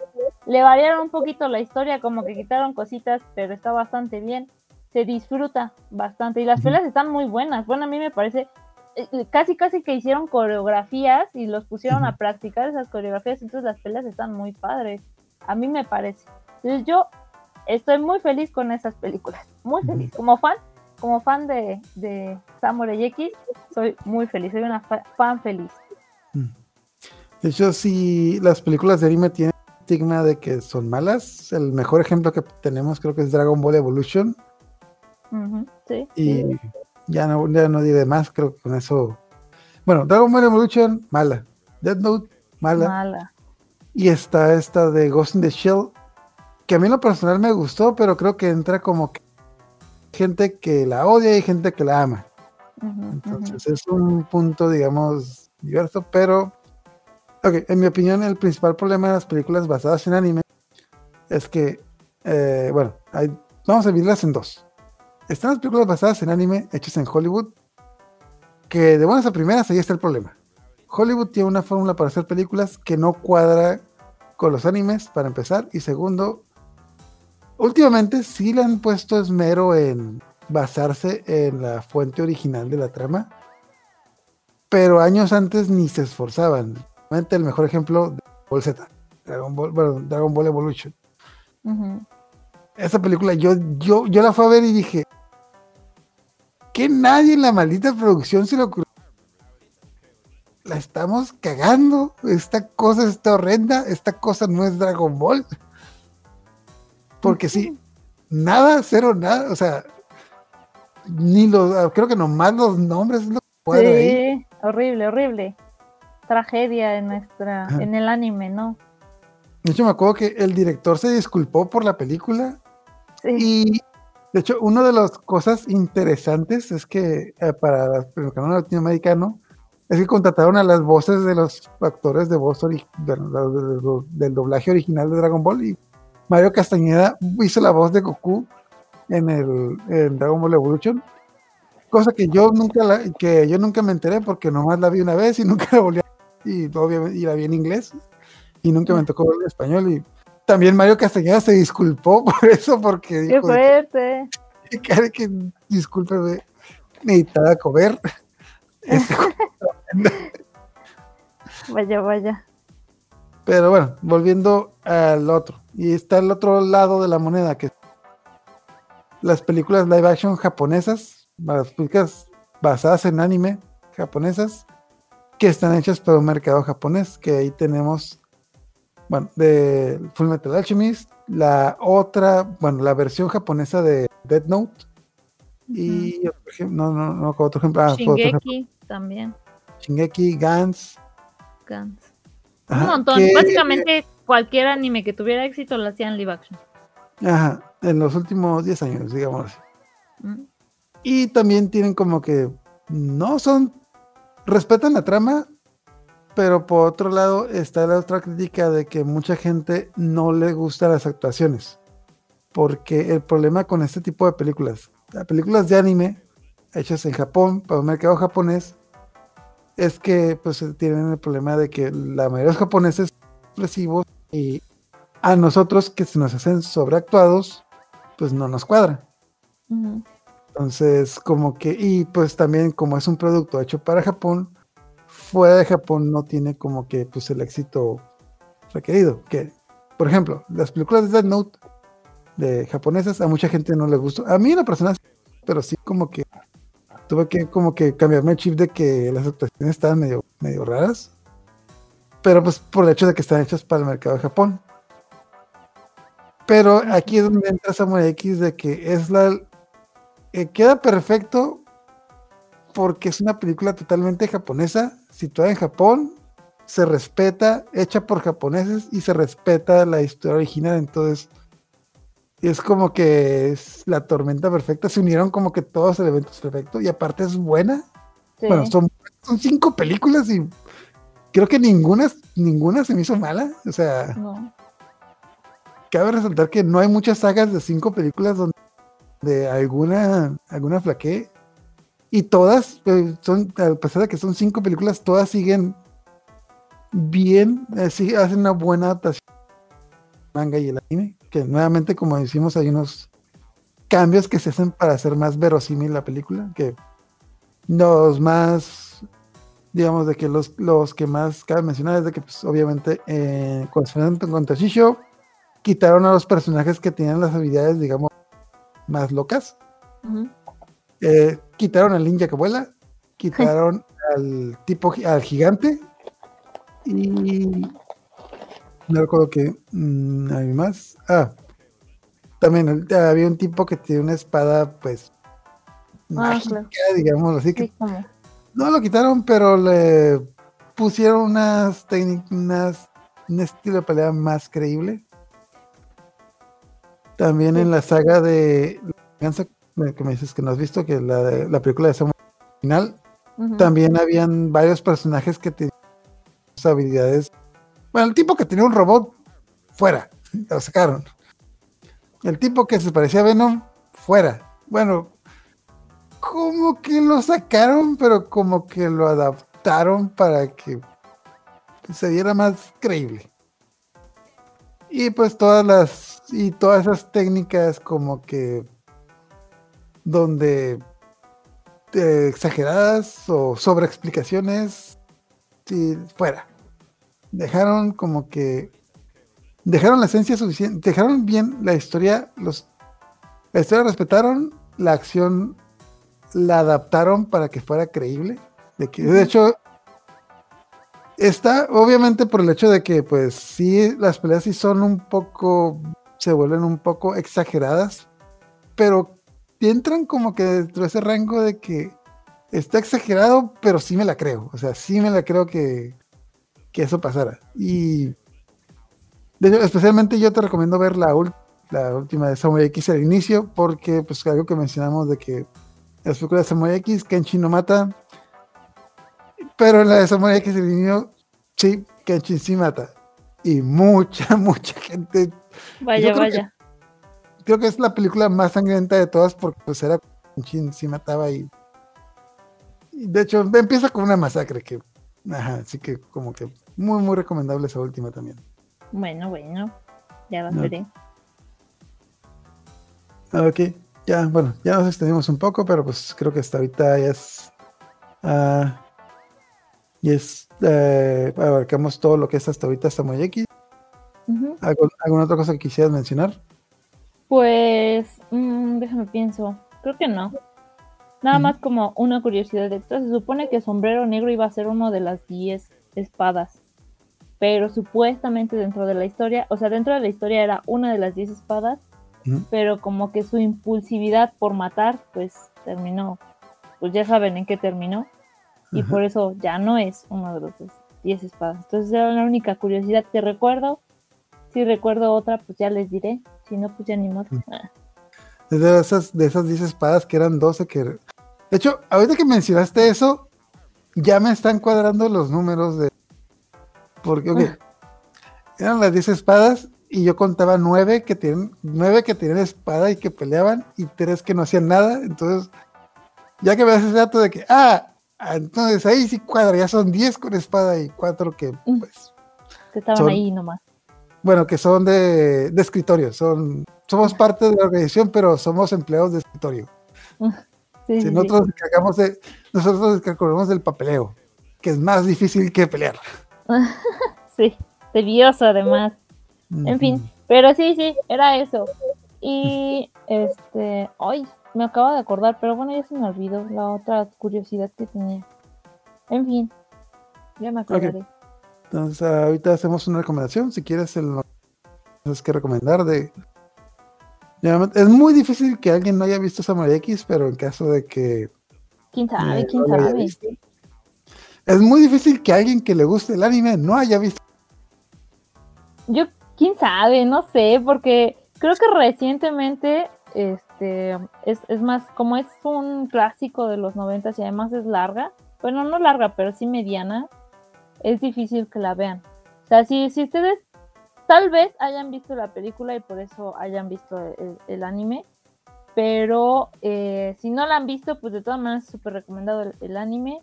Le variaron un poquito la historia, como que quitaron cositas, pero está bastante bien. Se disfruta bastante y las Ujú. peleas están muy buenas. Bueno, a mí me parece eh, casi casi que hicieron coreografías y los pusieron a practicar esas coreografías, entonces las peleas están muy padres. A mí me parece. Entonces yo estoy muy feliz con esas películas, muy feliz. Como fan, como fan de, de Samurai X, soy muy feliz, soy una fa- fan feliz. De hecho, si las películas de anime tienen estigma de que son malas, el mejor ejemplo que tenemos creo que es Dragon Ball Evolution. Sí, Y sí. ya no, ya no diré más, creo que con eso. Bueno, Dragon Ball Evolution, mala. Death Note, mala. mala. Y está esta de Ghost in the Shell, que a mí en lo personal me gustó, pero creo que entra como que gente que la odia y gente que la ama. Entonces es un punto, digamos, diverso, pero, ok, en mi opinión el principal problema de las películas basadas en anime es que, eh, bueno, hay- vamos a dividirlas en dos. Están las películas basadas en anime hechas en Hollywood, que de buenas a primeras ahí está el problema. Hollywood tiene una fórmula para hacer películas que no cuadra con los animes, para empezar, y segundo, últimamente sí le han puesto esmero en basarse en la fuente original de la trama, pero años antes ni se esforzaban. Realmente el mejor ejemplo de Ball Z, Dragon Ball, bueno, Dragon Ball Evolution. Esa película yo, yo, yo la fui a ver y dije, que nadie en la maldita producción se le ocurrió. La estamos cagando. Esta cosa está horrenda. Esta cosa no es Dragon Ball. Porque sí, nada, cero, nada. O sea, ni los, creo que nomás los nombres es lo ahí. Sí, horrible, horrible. Tragedia en nuestra, Ajá. en el anime, ¿no? De hecho, me acuerdo que el director se disculpó por la película Sí. y De hecho, una de las cosas interesantes es que eh, para el canal latinoamericano es que contrataron a las voces de los actores de voz ori- de- de- de- del doblaje original de Dragon Ball y Mario Castañeda hizo la voz de Goku en el en Dragon Ball Evolution. Cosa que yo nunca la- que yo nunca me enteré porque nomás la vi una vez y nunca la volví a y obviamente y la vi en inglés y nunca me tocó verla en español y también Mario Castañeda se disculpó por eso porque ¡Qué dijo fuerte! que, que, que discúlpeme, necesitaba comer. Este, Vaya, vaya. Pero bueno, volviendo al otro. Y está el otro lado de la moneda, que las películas live action japonesas, las películas basadas en anime japonesas, que están hechas para un mercado japonés, que ahí tenemos, bueno, de Full Metal Alchemist, la otra, bueno, la versión japonesa de Death Note, y otro ejem- no, no, no, otro ejemplo, ah, fue otro ejemplo, Shingeki también. Shingeki, Gans, Gans. ajá, Un montón. que- Básicamente cualquier anime que tuviera éxito lo hacían live action. Ajá, en los últimos 10 años, digamos así. Y también tienen como que no son, respetan la trama, pero por otro lado está la otra crítica de que mucha gente no le gustan las actuaciones. Porque el problema con este tipo de películas, las películas de anime hechas en Japón, para el mercado japonés, es que pues tienen el problema de que la mayoría de los japoneses son expresivos y a nosotros que se nos hacen sobreactuados, pues no nos cuadra. Entonces, como que, y pues también como es un producto hecho para Japón, fuera de Japón no tiene como que pues el éxito requerido. Que, por ejemplo, las películas de Death Note de japonesas a mucha gente no le gustó. A mí la persona, pero sí como que tuve que como que cambiarme el chip de que las actuaciones estaban medio, medio raras. Pero pues por el hecho de que están hechas para el mercado de Japón. Pero aquí es donde entra Samurai X de que es la eh, queda perfecto porque es una película totalmente japonesa, situada en Japón, se respeta, hecha por japoneses y se respeta la historia original. Entonces, es como que es la tormenta perfecta. Se unieron como que todos los elementos perfectos y aparte es buena. Sí. Bueno, son, son cinco películas y creo que ninguna, ninguna se me hizo mala. O sea, No. cabe resaltar que no hay muchas sagas de cinco películas donde de alguna alguna flaquee y todas eh, son a pesar de que son cinco películas todas siguen bien eh, sí, hacen una buena adaptación manga y el anime que nuevamente como decimos hay unos cambios que se hacen para hacer más verosímil la película que los más digamos de que los, los que más cabe mencionar es de que pues obviamente eh, con contra Shisho quitaron a los personajes que tenían las habilidades digamos más locas. Eh, quitaron al ninja que vuela, quitaron al tipo, al gigante y no recuerdo que mm, hay más. Ah, también había un tipo que tiene una espada, pues mágica, claro. digamos así que Sí, no lo quitaron, pero le pusieron unas técnicas, un estilo de pelea más creíble. También en la saga de La Venganza, que me dices que no has visto, que la, la película de Samuel final, también habían varios personajes que tenían habilidades. Bueno, el tipo que tenía un robot, fuera, lo sacaron. El tipo que se parecía a Venom, fuera. Bueno, como que lo sacaron, pero como que lo adaptaron para que se viera más creíble. Y pues todas las y todas esas técnicas como que donde eh, exageradas o sobre explicaciones sí, fuera. Dejaron como que dejaron la esencia suficiente, dejaron bien la historia, los la historia respetaron, la acción la adaptaron para que fuera creíble. De, que, de hecho, está obviamente por el hecho de que, pues, sí, las peleas sí son un poco, se vuelven un poco exageradas, pero entran como que dentro de ese rango de que está exagerado, pero sí me la creo. O sea, sí me la creo que, que eso pasara. Y de hecho, especialmente yo te recomiendo ver la la última de Samurai X al inicio, porque pues algo que mencionamos de que las películas de Samurai X, Kenshin no mata, pero en la de Samurai X al inicio, sí, Kenshin sí mata. Y mucha, mucha gente. Vaya, vaya. Creo que es la película más sangrienta de todas porque pues era Kenshin sí mataba y, y de hecho empieza con una masacre que, ajá, así que como que muy, muy recomendable esa última también. Bueno, bueno. Ya las No. veré. Ok, ya, bueno, ya nos extendimos un poco, pero pues creo que hasta ahorita ya es. ah, y es. eh, abarcamos todo lo que es hasta ahorita. Ujú. ¿Algo- ¿Alguna otra cosa que quisieras mencionar? Pues, mm, déjame pienso. Creo que no. Nada más como una curiosidad extra. Se supone que Sombrero Negro iba a ser uno de las 10 espadas. Pero supuestamente dentro de la historia, o sea, dentro de la historia era una de las 10 espadas, pero como que su impulsividad por matar, pues terminó. Pues ya saben en qué terminó. Y Ajá. por eso ya no es uno de los 10 espadas. Entonces era la única curiosidad que recuerdo. Si recuerdo otra, pues ya les diré. Si no, pues ya ni modo. Ujú. Ah. Es de esas, de esas 10 espadas que eran 12 que... De hecho, ahorita que mencionaste eso, ya me están cuadrando los números de... Porque, ok, eran las 10 espadas y yo contaba 9 que tienen, 9 que tenían espada y que peleaban y 3 que no hacían nada. Entonces, ya que me das ese dato de que, ah, ah, entonces ahí sí cuadra, ya son 10 con espada y 4 que, Mm. pues, que estaban Son- ahí nomás. Bueno, que son de, de escritorio, son, somos parte de la organización, pero somos empleados de escritorio. Sí, Si sí, nosotros nos encargamos de, nosotros nos encargamos del papeleo, que es más difícil que pelear. Sí, tedioso además. En fin, pero sí, sí, era eso. Y este, ay, me acabo de acordar, pero bueno, ya se me olvidó la otra curiosidad que tenía. En fin, ya me acordaré. Entonces, ahorita hacemos una recomendación. Si quieres, el es que recomendar de. Es muy difícil que alguien no haya visto Samurai X, pero en caso de que. ¿Quién sabe? eh, ¿Quién no sabe? visto, es muy difícil que alguien que le guste el anime no haya visto. Yo, quién sabe, no sé, porque creo que recientemente, este, es, es más, como es un clásico de los noventas y además es larga, bueno, no larga, pero sí mediana, es difícil que la vean. O sea, si, si ustedes tal vez hayan visto la película y por eso hayan visto el, el anime, pero eh, si no la han visto, pues de todas maneras es súper recomendado el, el anime,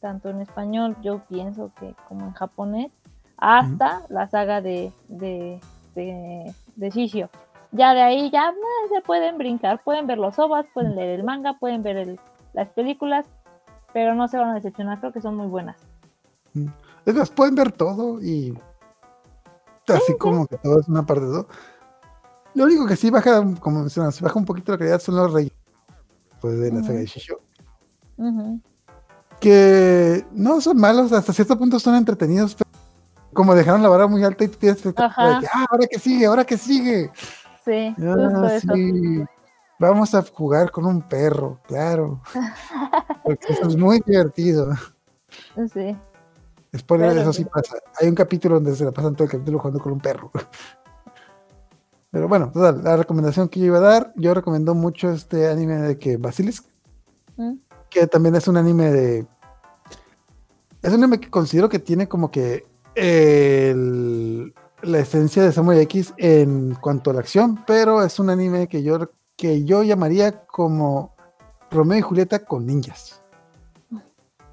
tanto en español, yo pienso que como en japonés hasta la saga de, de, de, de Shishio. Ya de ahí ya eh, se pueden brincar, pueden ver los ovas, pueden leer el manga, pueden ver el- las películas, pero no se van a decepcionar, creo que son muy buenas. Es más, pueden ver todo y. Así como que todo es una parte de todo. Lo único que sí baja, como mencionas, baja un poquito la calidad son los reyes. Pues de la Ujú. saga de Shisho. Que no son malos, hasta cierto punto son entretenidos, pero como dejaron la vara muy alta y tú tienes que, ah, ahora que sigue, ahora que sigue. Sí, Ah, justo eso. sí, Vamos a jugar con un perro, claro. Porque eso es muy divertido. Sí. Spoiler, Claro, eso sí pasa. Hay un capítulo donde se la pasan todo el capítulo jugando con un perro. Pero bueno, total, la recomendación que yo iba a dar, yo recomiendo mucho este anime de que Basilisk, Mm. que también es un anime de. Es un anime que considero que tiene como que el- la esencia de Samurai X en cuanto a la acción, pero es un anime que yo, que yo llamaría como Romeo y Julieta con ninjas.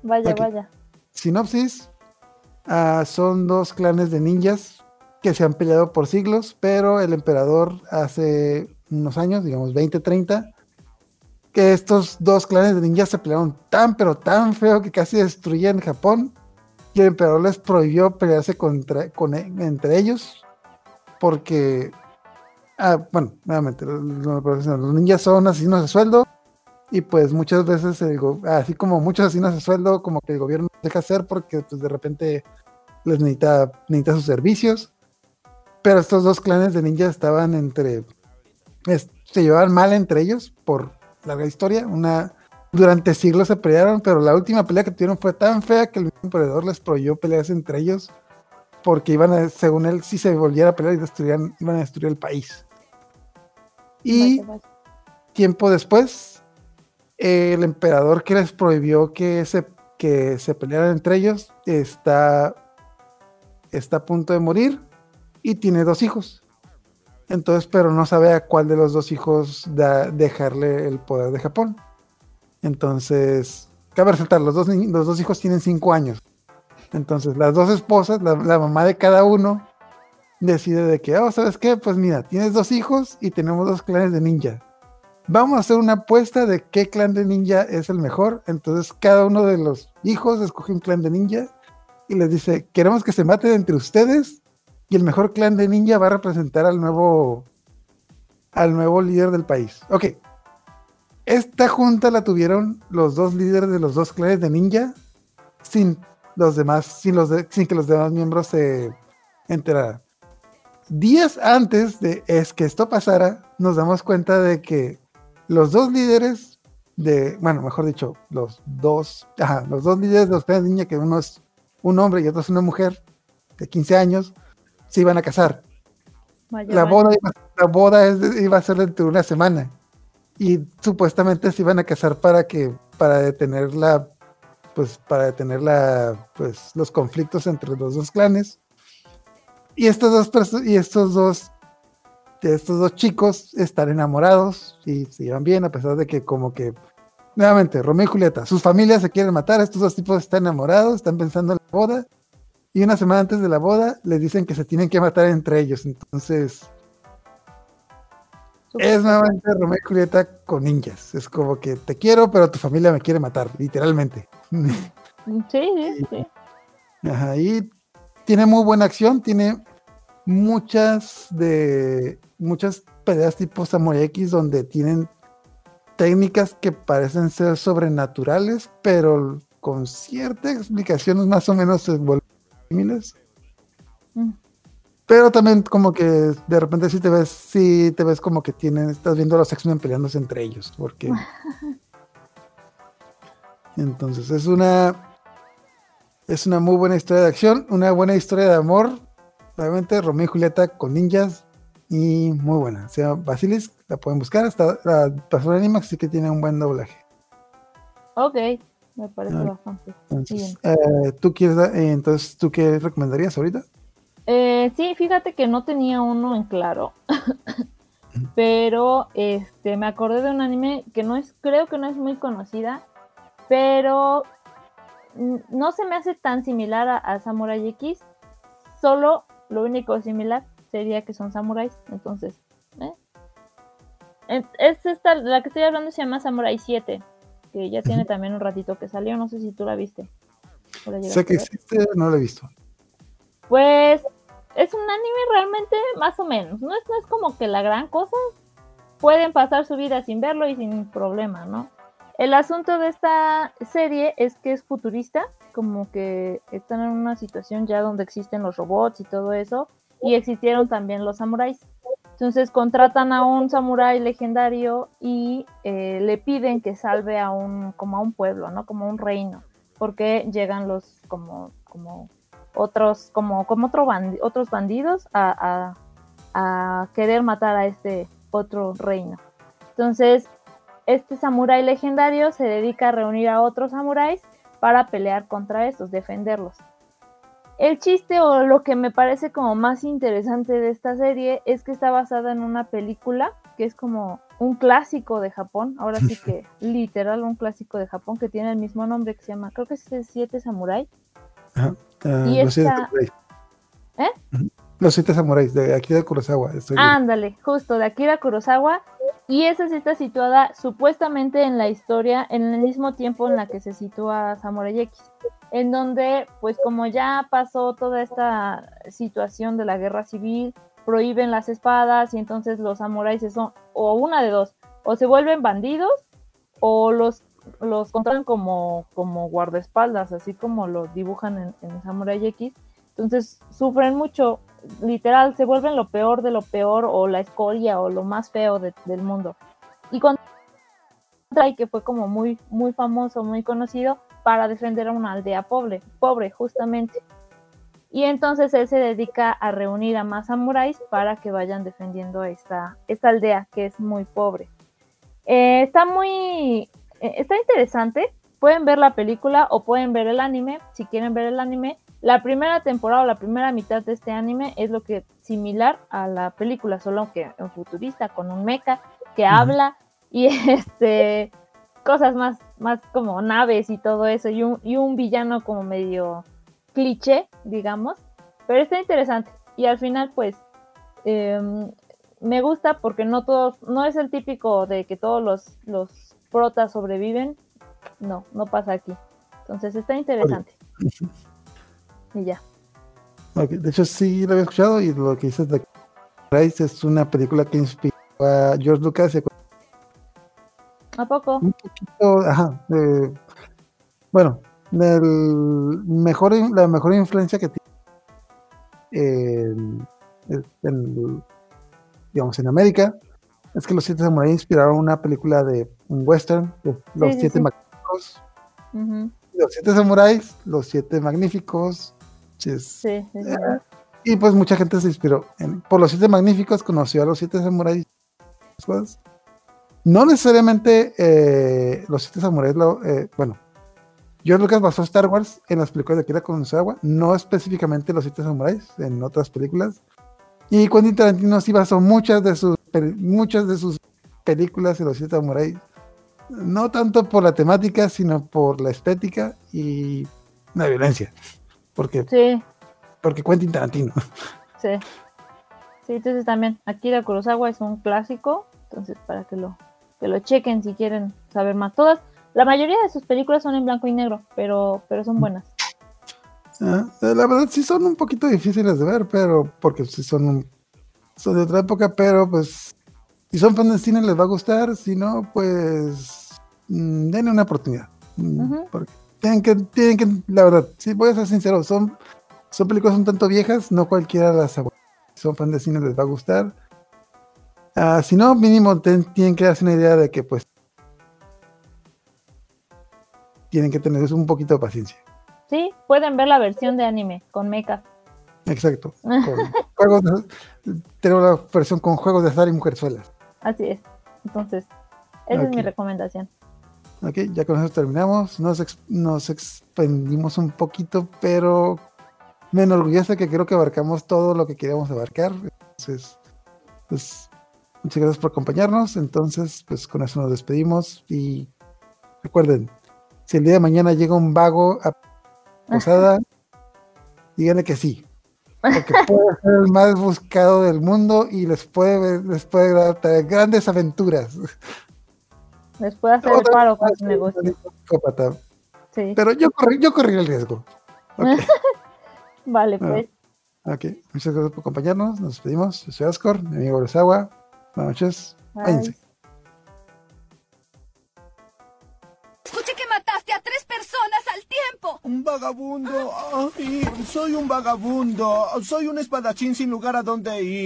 Vaya, vaya. Sinopsis: ah, son dos clanes de ninjas que se han peleado por siglos, pero el emperador hace unos años, digamos 20, 30, que estos dos clanes de ninjas se pelearon tan, pero tan feo que casi destruían Japón. Y el emperador les prohibió pelearse con, e- entre ellos porque, ah, bueno, nuevamente, los ninjas son asesinos de sueldo y pues muchas veces, el así como muchos asesinos de sueldo, como que el gobierno deja hacer porque pues de repente les necesita, necesita sus servicios. Pero estos dos clanes de ninjas estaban entre, es- se llevaban mal entre ellos por larga historia. Una, durante siglos se pelearon, pero la última pelea que tuvieron fue tan fea que el mismo emperador les prohibió pelearse entre ellos porque iban a, según él, si se volviera a pelear y destruirían, iban a destruir el país. Y tiempo después, el emperador que les prohibió que se, que se pelearan entre ellos está, está a punto de morir y tiene dos hijos. Entonces, pero no sabe a cuál de los dos hijos da- dejarle el poder de Japón. Entonces, cabe resaltar, los dos, los dos hijos tienen cinco años. Entonces, las dos esposas, la, la mamá de cada uno, decide de que, oh, ¿sabes qué? Pues mira, tienes dos hijos y tenemos dos clanes de ninja. Vamos a hacer una apuesta de qué clan de ninja es el mejor. Entonces, cada uno de los hijos escoge un clan de ninja y les dice, queremos que se maten entre ustedes y el mejor clan de ninja va a representar al nuevo al nuevo líder del país. Ok. Esta junta la tuvieron los dos líderes de los dos clanes de ninja sin los demás, sin, los sin que los demás miembros se enteraran. Días antes de es que esto pasara, nos damos cuenta de que los dos líderes de, bueno, mejor dicho, los dos, ajá, los dos líderes de los clanes de ninja, que uno es un hombre y otro es una mujer de 15 años, se iban a casar. Vaya, La boda, iba, la boda es iba a ser dentro de una semana. Y supuestamente se iban a casar para que, para detener la, pues, para detener la, pues, los conflictos entre los dos clanes. Y estos dos, y estos dos, estos dos chicos están enamorados y se llevan bien, a pesar de que como que, nuevamente, Romeo y Julieta, sus familias se quieren matar, estos dos tipos están enamorados, están pensando en la boda, y una semana antes de la boda les dicen que se tienen que matar entre ellos. Entonces, es nuevamente Romeo y Julieta con ninjas. Es como que te quiero, pero tu familia me quiere matar, literalmente. Sí, sí, sí. Ajá, y tiene muy buena acción, tiene muchas de muchas peleas tipo Samurai X donde tienen técnicas que parecen ser sobrenaturales, pero con cierta explicación más o menos se vuelven. Mm. Pero también como que de repente sí te ves, sí te ves como que tienen, estás viendo a los X-Men peleándose entre ellos, porque entonces es una es una muy buena historia de acción, una buena historia de amor, realmente Romeo y Julieta con ninjas y muy buena. Se llama Basilisk, la pueden buscar, hasta la pasó en Animax, así que tiene un buen doblaje. Ok, me parece Ah, bastante. Entonces, eh, ¿tú quieres, eh, entonces, ¿tú qué recomendarías ahorita? Eh, sí, fíjate que no tenía uno en claro. pero este me acordé de un anime que no es, creo que no es muy conocida, pero mm, no se me hace tan similar a, a Samurai X. Solo lo único similar sería que son samuráis. Entonces, ¿eh? Es- es esta, la que estoy hablando se llama Samurai 7, que ya tiene también un ratito que salió. No sé si tú la viste. ¿O la Sé que existe, no lo he visto. Pues es un anime realmente más o menos. No es, no es como que la gran cosa. Pueden pasar su vida sin verlo y sin problema, ¿no? El asunto de esta serie es que es futurista, como que están en una situación ya donde existen los robots y todo eso, y existieron también los samuráis. Entonces contratan a un samurái legendario y eh, le piden que salve a un, como a un pueblo, ¿no? Como un reino, porque llegan los como, como otros, como, como otro otros bandidos a, a, a querer matar a este otro reino. Entonces, este samurái legendario se dedica a reunir a otros samuráis para pelear contra estos, defenderlos. El chiste o lo que me parece como más interesante de esta serie es que está basada en una película que es como un clásico de Japón, ahora sí que literal un clásico de Japón que tiene el mismo nombre que se llama, creo que es el Siete Samurai. Ajá. Ah, Y los siete esta- samuráis. ¿Eh? Los siete samuráis de de Kurosawa. estoy. Ándale, justo de Akira Kurosawa. Y esa sí está situada supuestamente en la historia, en el mismo tiempo en la que se sitúa Samurai X. En donde, pues como ya pasó toda esta situación de la guerra civil, prohíben las espadas y entonces los samuráis son, o una de dos, o se vuelven bandidos o los, los contratan como, como guardaespaldas, así como los dibujan en, en Samurai X. Entonces sufren mucho, literal, se vuelven lo peor de lo peor o la escoria o lo más feo de- del mundo. Y cuando que fue como muy, muy famoso, muy conocido para defender a una aldea pobre, pobre justamente. Y entonces él se dedica a reunir a más samuráis para que vayan defendiendo esta, esta aldea que es muy pobre. Eh, está muy, eh, está interesante. Pueden ver la película o pueden ver el anime. Si quieren ver el anime, la primera temporada o la primera mitad de este anime es lo que similar a la película, solo que en futurista, con un mecha que habla y este cosas más, más como naves y todo eso, y un, y un villano como medio cliché, digamos, pero está interesante. Y al final, pues, em, me gusta porque no todos, no es el típico de que todos los, los protas sobreviven. No, no pasa aquí. Entonces está interesante. Y ya. de hecho, sí lo había escuchado y lo que dices de Rice es una película que inspiró a George Lucas. ¿A poco? Un poquito, ajá. bueno, el mejor, la mejor influencia que tiene en, digamos, en América es que los siete samuráis inspiraron una película de un western, los siete magníficos. Los siete samuráis, los siete magníficos. Eh, y pues mucha gente se inspiró. por los siete magníficos conoció a los siete samuráis. No necesariamente eh, los siete samuráis, lo, eh, bueno, George Lucas basó Star Wars en las películas de Akira Kurosawa, no específicamente Los Siete Samuráis, en otras películas. Y Quentin Tarantino sí basó muchas de sus, muchas de sus películas en Los Siete Samuráis. No tanto por la temática, sino por la estética y la violencia. Porque, sí. porque Quentin Tarantino. Sí. Sí, entonces también Akira Kurosawa es un clásico, entonces para que lo, que lo chequen si quieren saber más. Todas, la mayoría de sus películas son en blanco y negro, pero, pero son buenas. Ah, eh, la verdad sí son un poquito difíciles de ver, pero porque sí son, son de otra época, pero pues si son fans de cine les va a gustar, si no, pues mm, denle una oportunidad. Mm, porque tienen que, tienen que, la verdad, sí voy a ser sincero, son, son películas un tanto viejas, no cualquiera las Si son fans de cine les va a gustar. Ah, si no, mínimo tienen que darse una idea de que pues tienen que tener un poquito de paciencia. Sí, pueden ver la versión de anime con mecha. Exacto. juegos tengo la versión con juegos de azar y mujerzuelas. Así es. Entonces, esa es mi recomendación. Ok, ya con eso terminamos. Nos, nos expandimos un poquito, pero me enorgullece que creo que abarcamos todo lo que queríamos abarcar. Entonces, pues, muchas gracias por acompañarnos. Entonces, pues con eso nos despedimos y recuerden, si el día de mañana llega un vago a Posada, díganle que sí. Porque puede ser el más buscado del mundo y les puede, les puede dar grandes aventuras. Les puede hacer el paro con su negocio. Sí. Pero yo corrí, yo corrí el riesgo. vale, pues. Ok, muchas gracias por acompañarnos. Nos despedimos. Yo soy Ascor, mi amigo Agua. Buenas noches. Váyanse. Un vagabundo. Ay, soy un vagabundo. Soy un espadachín sin lugar a donde ir.